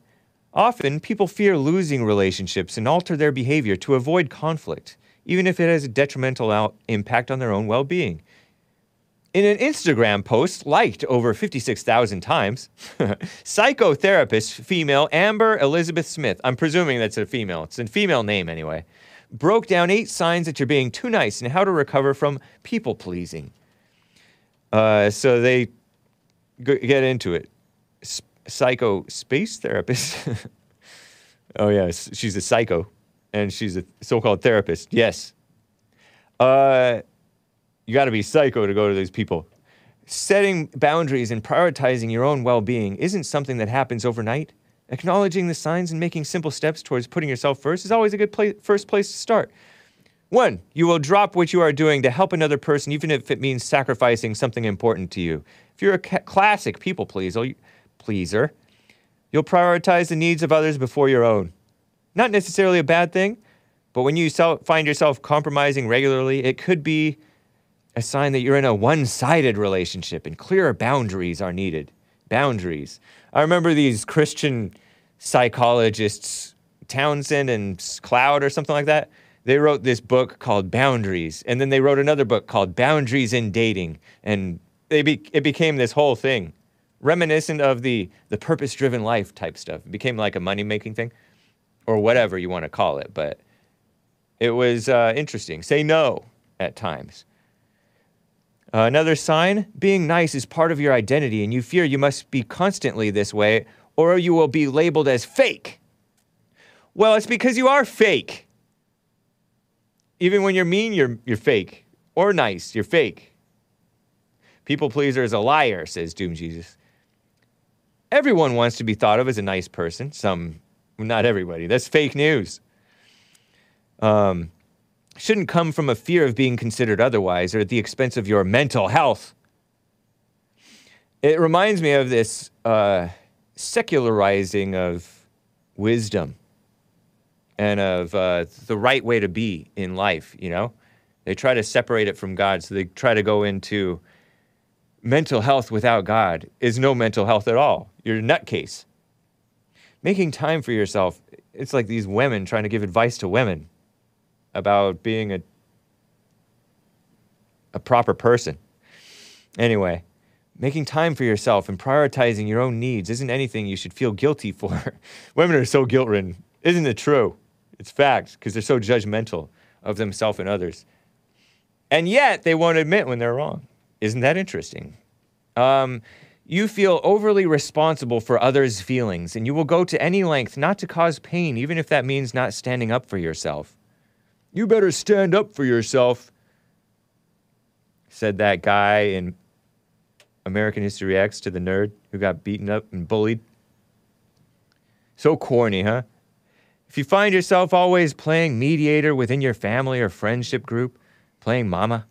often people fear losing relationships and alter their behavior to avoid conflict even if it has a detrimental out- impact on their own well being. In an Instagram post liked over 56,000 times, psychotherapist female Amber Elizabeth Smith, I'm presuming that's a female, it's a female name anyway, broke down eight signs that you're being too nice and how to recover from people pleasing. Uh, so they g- get into it. S- psycho space therapist. oh, yeah, she's a psycho and she's a so-called therapist. Yes. Uh, you got to be psycho to go to these people. Setting boundaries and prioritizing your own well-being isn't something that happens overnight. Acknowledging the signs and making simple steps towards putting yourself first is always a good pla- first place to start. One, you will drop what you are doing to help another person, even if it means sacrificing something important to you. If you're a classic people pleaser, pleaser, you'll prioritize the needs of others before your own. Not necessarily a bad thing, but when you self, find yourself compromising regularly, it could be a sign that you're in a one sided relationship and clearer boundaries are needed. Boundaries. I remember these Christian psychologists, Townsend and Cloud or something like that. They wrote this book called Boundaries, and then they wrote another book called Boundaries in Dating, and they be, it became this whole thing, reminiscent of the the purpose driven life type stuff. It became like a money making thing or whatever you want to call it. But it was uh, interesting. Say no at times. Uh, another sign being nice is part of your identity, and you fear you must be constantly this way, or you will be labeled as fake. Well, it's because you are fake. Even when you're mean, you're, you're fake. Or nice, you're fake. People pleaser is a liar, says Doom Jesus. Everyone wants to be thought of as a nice person, some not everybody. That's fake news. Um, shouldn't come from a fear of being considered otherwise or at the expense of your mental health. It reminds me of this uh, secularizing of wisdom and of uh, the right way to be in life, you know? They try to separate it from God, so they try to go into mental health without God is no mental health at all. You're a nutcase making time for yourself. It's like these women trying to give advice to women about being a a proper person. Anyway, making time for yourself and prioritizing your own needs isn't anything you should feel guilty for. women are so guilt-ridden. Isn't it true? It's fact because they're so judgmental of themselves and others. And yet they won't admit when they're wrong. Isn't that interesting? Um, you feel overly responsible for others' feelings, and you will go to any length not to cause pain, even if that means not standing up for yourself. You better stand up for yourself, said that guy in American History X to the nerd who got beaten up and bullied. So corny, huh? If you find yourself always playing mediator within your family or friendship group, playing mama,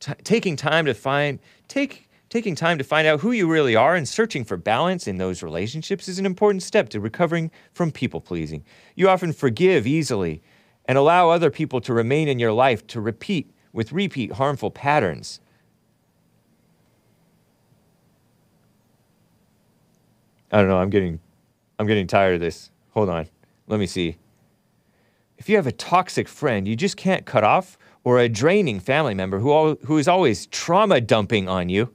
t- taking time to find take taking time to find out who you really are and searching for balance in those relationships is an important step to recovering from people pleasing. You often forgive easily and allow other people to remain in your life to repeat with repeat harmful patterns. I don't know, I'm getting I'm getting tired of this. Hold on. Let me see. If you have a toxic friend you just can't cut off, or a draining family member who, al- who is always trauma dumping on you,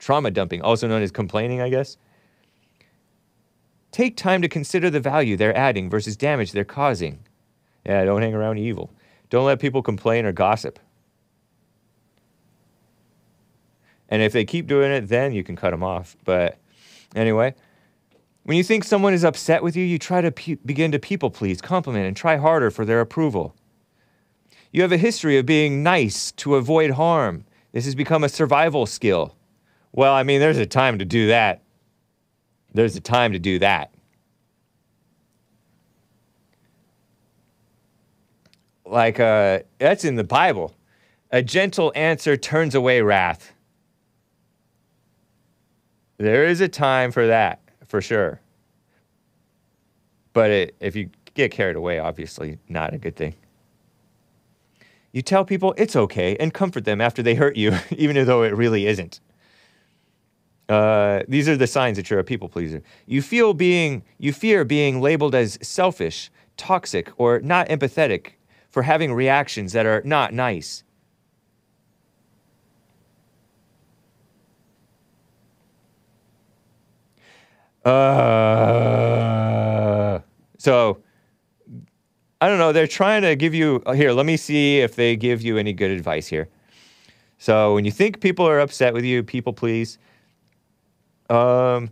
trauma dumping, also known as complaining, I guess, take time to consider the value they're adding versus damage they're causing. Yeah, don't hang around evil. Don't let people complain or gossip. And if they keep doing it, then you can cut them off. But anyway, when you think someone is upset with you, you try to pe- begin to people please, compliment, and try harder for their approval. You have a history of being nice to avoid harm. This has become a survival skill. Well, I mean, there's a time to do that. There's a time to do that. Like, uh, that's in the Bible. A gentle answer turns away wrath. There is a time for that, for sure. But it, if you get carried away, obviously, not a good thing. You tell people it's okay and comfort them after they hurt you, even though it really isn't. Uh, these are the signs that you're a people pleaser. You feel being, you fear being labeled as selfish, toxic, or not empathetic for having reactions that are not nice. Uh, so I don't know. They're trying to give you uh, here. Let me see if they give you any good advice here. So when you think people are upset with you, people please. Um,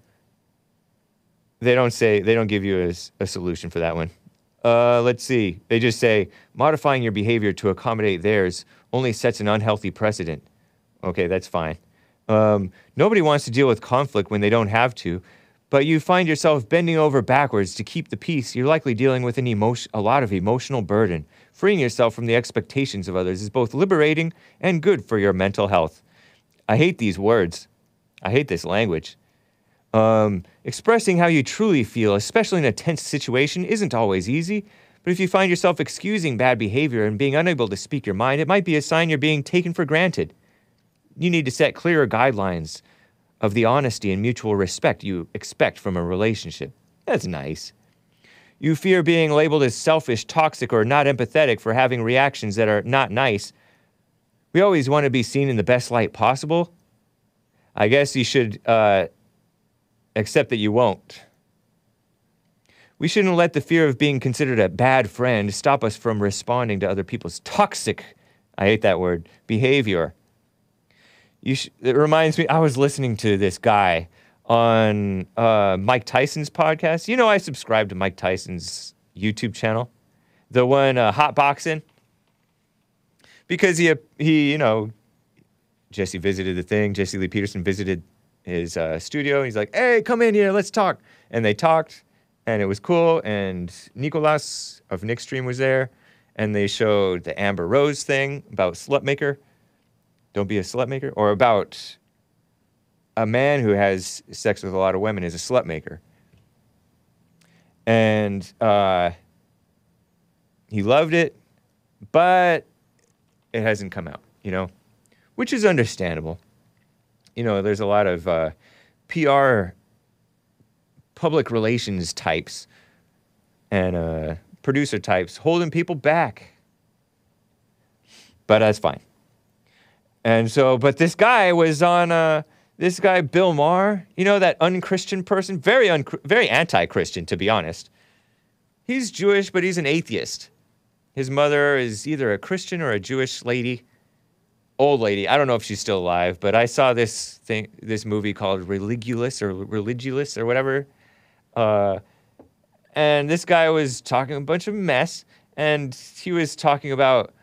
they don't say they don't give you a solution for that one. Uh, let's see. They just say modifying your behavior to accommodate theirs only sets an unhealthy precedent. Okay, that's fine. Um, nobody wants to deal with conflict when they don't have to, but you find yourself bending over backwards to keep the peace. You're likely dealing with an emotion, a lot of emotional burden. Freeing yourself from the expectations of others is both liberating and good for your mental health. I hate these words. I hate this language. Um, expressing how you truly feel, especially in a tense situation, isn't always easy. But if you find yourself excusing bad behavior and being unable to speak your mind, it might be a sign you're being taken for granted. You need to set clearer guidelines of the honesty and mutual respect you expect from a relationship. That's nice. You fear being labeled as selfish, toxic, or not empathetic for having reactions that are not nice. We always want to be seen in the best light possible. I guess you should uh, accept that you won't. We shouldn't let the fear of being considered a bad friend stop us from responding to other people's toxic, I hate that word, behavior. Sh- it reminds me, I was listening to this guy on uh, Mike Tyson's podcast. You know, I subscribe to Mike Tyson's YouTube channel, the one uh, Hot Boxing, because he, he, you know, Jesse visited the thing. Jesse Lee Peterson visited his uh, studio. He's like, "Hey, come in here, let's talk." And they talked, and it was cool. And Nicolas of Nick Stream was there, and they showed the Amber Rose thing about slut maker. Don't be a slut maker, or about a man who has sex with a lot of women is a slut maker. And uh, he loved it, but it hasn't come out, you know, which is understandable. You know, there's a lot of uh, PR, public relations types, and uh, producer types holding people back. But that's fine. And so, but this guy was on, uh, this guy, Bill Maher, you know, that unchristian person, very, un- very anti Christian, to be honest. He's Jewish, but he's an atheist. His mother is either a Christian or a Jewish lady. Old lady. I don't know if she's still alive, but I saw this thing, this movie called Religulous or Religulous or whatever. Uh, and this guy was talking a bunch of mess, and he was talking about,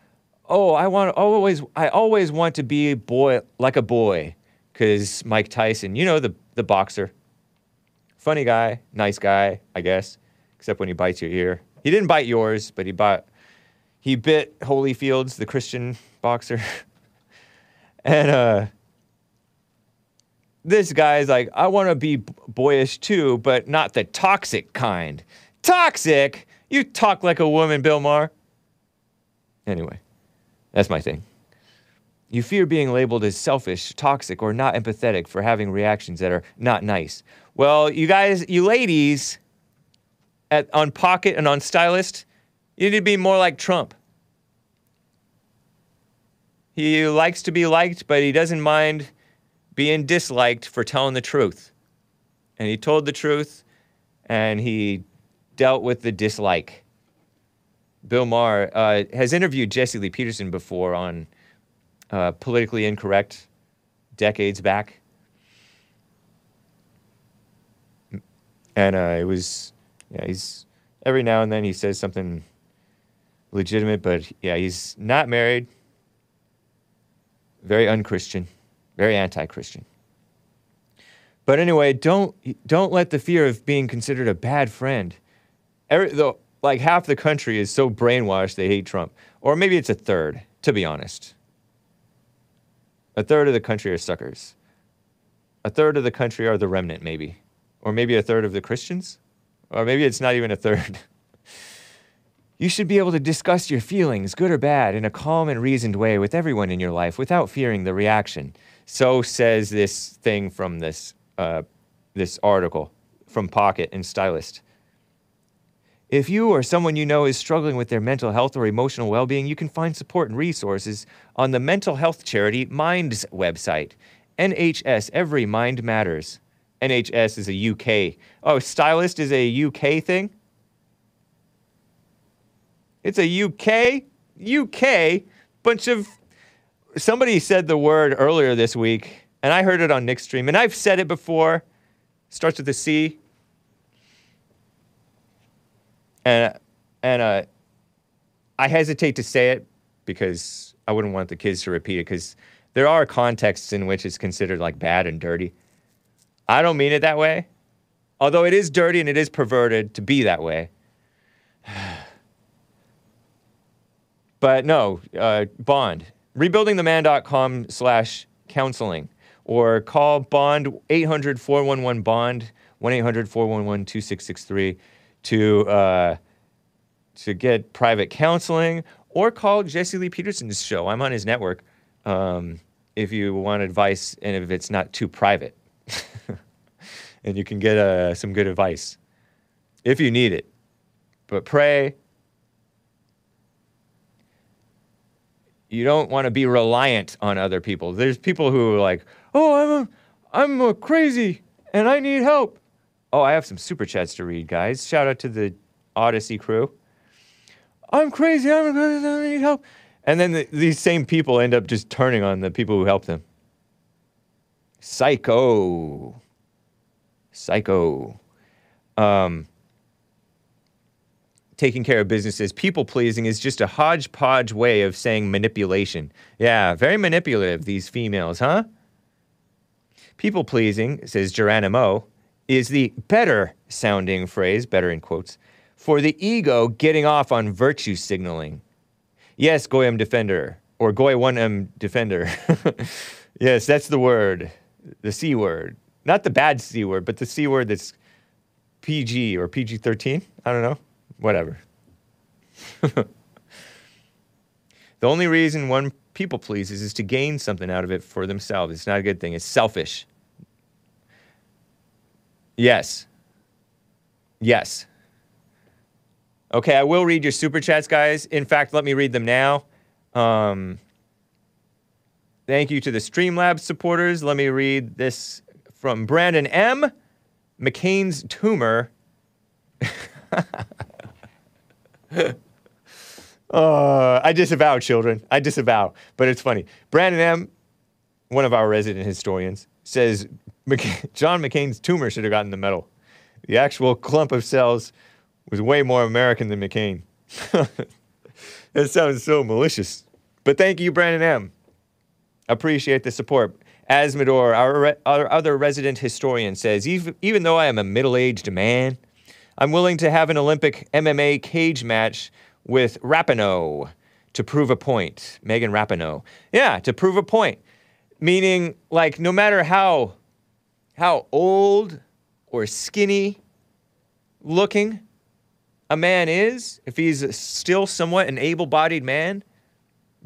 oh, I want always, I always want to be a boy like a boy, because Mike Tyson, you know the the boxer, funny guy, nice guy, I guess, except when he bites your ear. He didn't bite yours, but he bite, he bit Holyfields, the Christian boxer. and uh, this guy's like, I want to be boyish too, but not the toxic kind. Toxic? You talk like a woman, Bill Maher. Anyway, that's my thing. You fear being labeled as selfish, toxic, or not empathetic for having reactions that are not nice. Well, you guys, you ladies, at, on Pocket and on Stylist, you need to be more like Trump. He likes to be liked, but he doesn't mind being disliked for telling the truth. And he told the truth, and he dealt with the dislike. Bill Maher uh, has interviewed Jesse Lee Peterson before on uh, Politically Incorrect decades back. And uh, it was, yeah, he's, every now and then he says something legitimate, but yeah, he's not married, very unchristian, very anti-Christian. But anyway, don't don't let the fear of being considered a bad friend. Every, though, like half the country is so brainwashed they hate Trump, or maybe it's a third, to be honest. A third of the country are suckers. A third of the country are the remnant, maybe, or maybe a third of the Christians, or maybe it's not even a third. You should be able to discuss your feelings, good or bad, in a calm and reasoned way with everyone in your life without fearing the reaction. So says this thing from this, uh, this article from Pocket and Stylist. If you or someone you know is struggling with their mental health or emotional well being, you can find support and resources on the mental health charity Minds website. NHS Every Mind Matters. NHS is a UK. Oh, Stylist is a UK thing? It's a UK, UK bunch of. Somebody said the word earlier this week, and I heard it on Nick's stream, and I've said it before. Starts with a C. And and uh, I hesitate to say it because I wouldn't want the kids to repeat it because there are contexts in which it's considered like bad and dirty. I don't mean it that way, although it is dirty and it is perverted to be that way. But no, uh, Bond. Rebuildingtheman.com slash counseling. Or call Bond 800 411 Bond, 1 800 411 2663 to, uh, to get private counseling. Or call Jesse Lee Peterson's show. I'm on his network um, if you want advice and if it's not too private. and you can get uh, some good advice if you need it. But pray, you don't want to be reliant on other people. There's people who are like, "Oh, I'm a, I'm a crazy and I need help." Oh, I have some super chats to read, guys. Shout out to the Odyssey crew. I'm crazy. I'm crazy. I need help. And then the, these same people end up just turning on the people who help them. Psycho. Psycho. Um, taking care of businesses, people pleasing is just a hodgepodge way of saying manipulation. Yeah, very manipulative, these females, huh? People pleasing, says Geronimo, is the better sounding phrase, better in quotes, for the ego getting off on virtue signaling. Yes, Goyim Defender, or Goy 1M Defender. yes, that's the word, the C word. Not the bad C word, but the C word that's PG or PG 13. I don't know whatever. the only reason one people pleases is to gain something out of it for themselves. It's not a good thing. It's selfish. Yes. Yes. Okay, I will read your super chats, guys. In fact, let me read them now. Um, thank you to the Streamlabs supporters. Let me read this from Brandon M. McCain's tumor. Uh, I disavow children. I disavow. But it's funny. Brandon M., one of our resident historians, says McC- John McCain's tumor should have gotten the medal. The actual clump of cells was way more American than McCain. that sounds so malicious. But thank you, Brandon M. Appreciate the support. Asmodor, our, re- our other resident historian, says even, even though I am a middle aged man, I'm willing to have an Olympic MMA cage match with Rapinoe to prove a point. Megan Rapinoe. Yeah, to prove a point. Meaning, like, no matter how how old or skinny looking a man is, if he's still somewhat an able bodied man,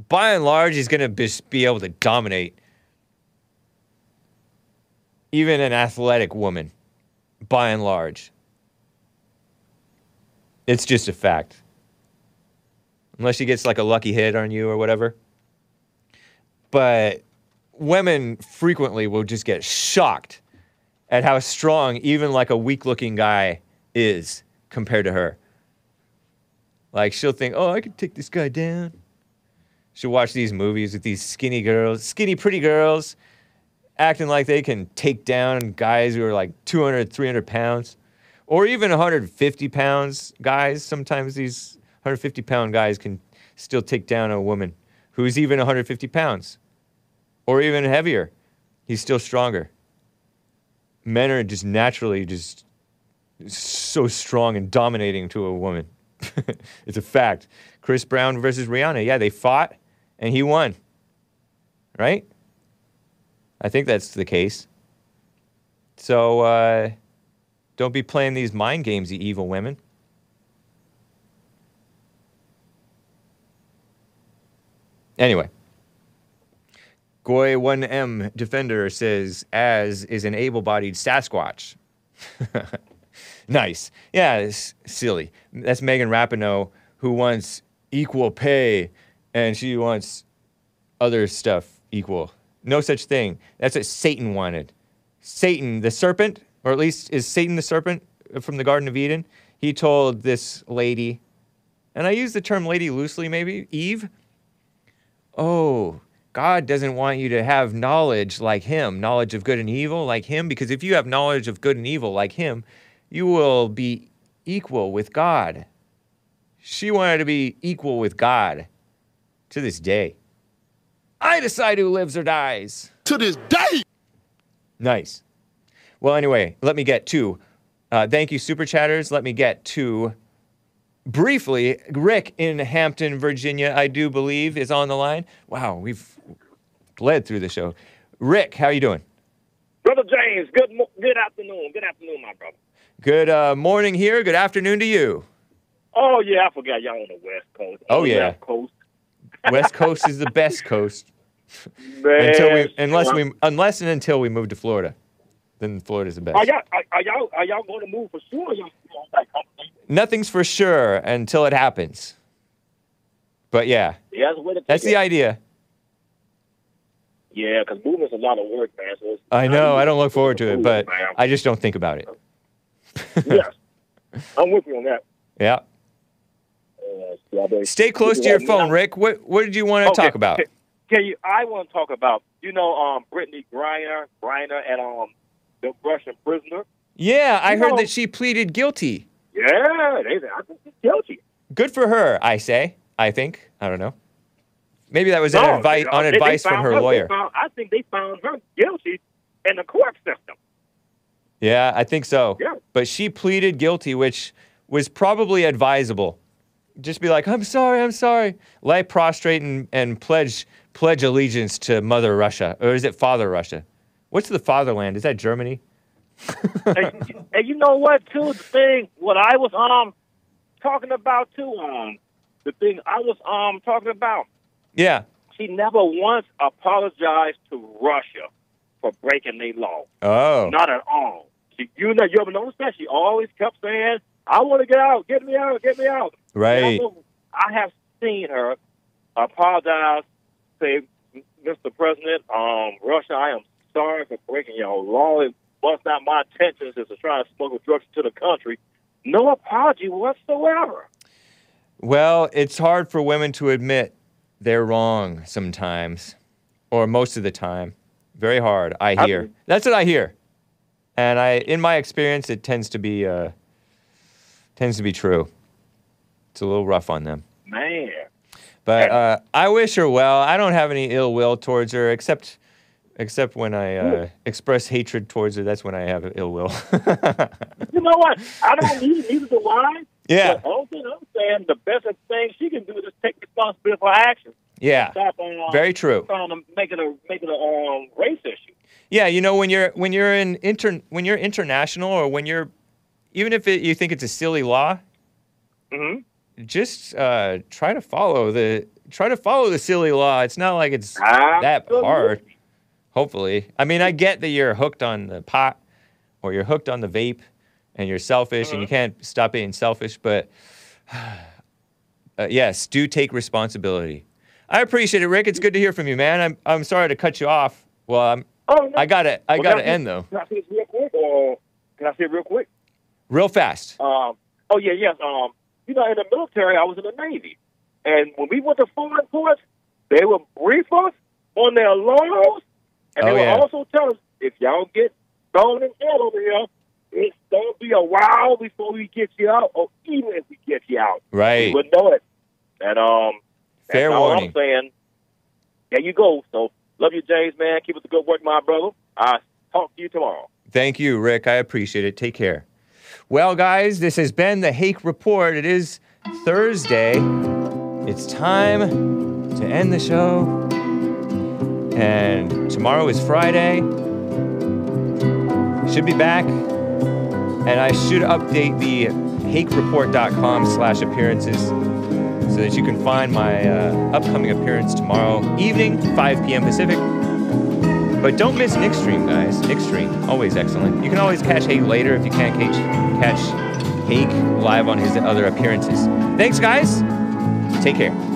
by and large, he's going to be able to dominate even an athletic woman, by and large. It's just a fact. Unless she gets like a lucky hit on you or whatever. But women frequently will just get shocked at how strong even like a weak looking guy is compared to her. Like she'll think, oh, I could take this guy down. She'll watch these movies with these skinny girls, skinny, pretty girls, acting like they can take down guys who are like 200, 300 pounds, or even 150 pounds guys. Sometimes these 150 pound guys can still take down a woman who's even 150 pounds, or even heavier. He's still stronger. Men are just naturally just so strong and dominating to a woman. it's a fact. Chris Brown versus Rihanna. Yeah, they fought and he won. Right? I think that's the case. So uh, don't be playing these mind games, you evil women. Anyway, Goy1M Defender says, as is an able bodied Sasquatch. nice. Yeah, it's silly. That's Megan Rapinoe, who wants equal pay and she wants other stuff equal. No such thing. That's what Satan wanted. Satan, the serpent, or at least is Satan the serpent uh, from the Garden of Eden? He told this lady, and I use the term lady loosely, maybe, Eve. Oh, God doesn't want you to have knowledge like him, knowledge of good and evil like him, because if you have knowledge of good and evil like him, you will be equal with God. She wanted to be equal with God to this day. I decide who lives or dies. To this day. Nice. Well, anyway, let me get to. Uh, thank you, super chatters. Let me get to briefly. Rick in Hampton, Virginia, I do believe, is on the line. Wow, we've bled through the show. Rick, how are you doing? Brother James, good mo- good afternoon. Good afternoon, my brother. Good uh, morning here. Good afternoon to you. Oh yeah, I forgot y'all on the West Coast. Oh, the yeah. West Coast. West Coast is the best coast. Man, until we, unless we, unless and until we move to Florida, then Florida's the best. Are y'all are, are y'all are y'all going to move for sure? Nothing's for sure until it happens. But yeah, yeah, that's the that's the idea. Yeah, because moving's a lot of work, man. So I know. I don't look forward to it, but man. I just don't think about it. yes, I'm with you on that. Yeah. Uh, Stay close to your phone, Rick. What What did you want to Okay, talk about? Can you? I want to talk about you know um Brittney Griner, Griner, and um the Russian prisoner. Yeah, I You heard know- that she pleaded guilty. Yeah, they I think she's guilty. Good for her, I say. I think. I don't know. Maybe that was No, an advice they- on advice from found her lawyer. found- I think they found her guilty in the court system. Yeah, I think so. Yeah. But she pleaded guilty, which was probably advisable. Just be like, I'm sorry, I'm sorry. Lay prostrate and, and pledge pledge allegiance to Mother Russia. Or is it Father Russia? What's the fatherland? Is that Germany? and, and you know what, too? The thing, what I was um talking about too, um, the thing I was um talking about, Yeah. she never once apologized to Russia for breaking their law. Oh. Not at all. She, you know, you ever notice that? She always kept saying, "I want to get out, get me out, get me out." Right. And I, know- I have seen her apologize, say, "Mr. President, um, Russia, I am sorry for breaking your law. It was not my intentions is to try to smuggle drugs to the country." No apology whatsoever. Well, it's hard for women to admit they're wrong sometimes, or most of the time. Very hard, I I hear. mean- That's what I hear. And I, in my experience, it tends to be uh, tends to be true. It's a little rough on them. Man. But uh, I wish her well. I don't have any ill will towards her, except except when I uh, express hatred towards her. That's when I have ill will. You know what? I don't need neither do I. Yeah. But thing I'm saying, the best thing she can do is take responsibility for her actions. yeah. Stop uh, Very true. Trying to make it a make it a um, race issue. Yeah, you know when you're when you're in inter when you're international or when you're even if it, you think it's a silly law, Mm-hmm. just uh, try to follow the try to follow the silly law. It's not like it's that hard. Hopefully, I mean I get that you're hooked on the pot or you're hooked on the vape and you're selfish and you can't stop being selfish, but uh, yes, do take responsibility. I appreciate it, Rick. It's good to hear from you, man. I'm I'm sorry to cut you off. Well, I'm I gotta I Well, gotta end though. Can I say this real quick, or can I say it real quick? Real fast. Um, oh yeah, yes. Um, you know, in the military, I was in the Navy, and when we went to foreign ports, they would brief us on their laws, and they Oh, yeah. also tell us if y'all get thrown in jail over here, it's gonna be a while before we get you out, or even if we get you out, Right. you would know it. And um, Fair that's all warning. I'm saying. There you go. So love you, James, man. Keep up the good work, my brother. I talk to you tomorrow. Thank you, Rick. I appreciate it. Take care. Well, guys, this has been the Hake Report. It is Thursday. It's time to end the show. And tomorrow is Friday. Should be back. And I should update the hakereport.com slash appearances so that you can find my uh, upcoming appearance tomorrow evening, 5 p.m. Pacific. But don't miss Nick Stream, guys. Nick Stream, always excellent. You can always catch Hake later if you can't catch, catch Hake live on his other appearances. Thanks, guys. Take care.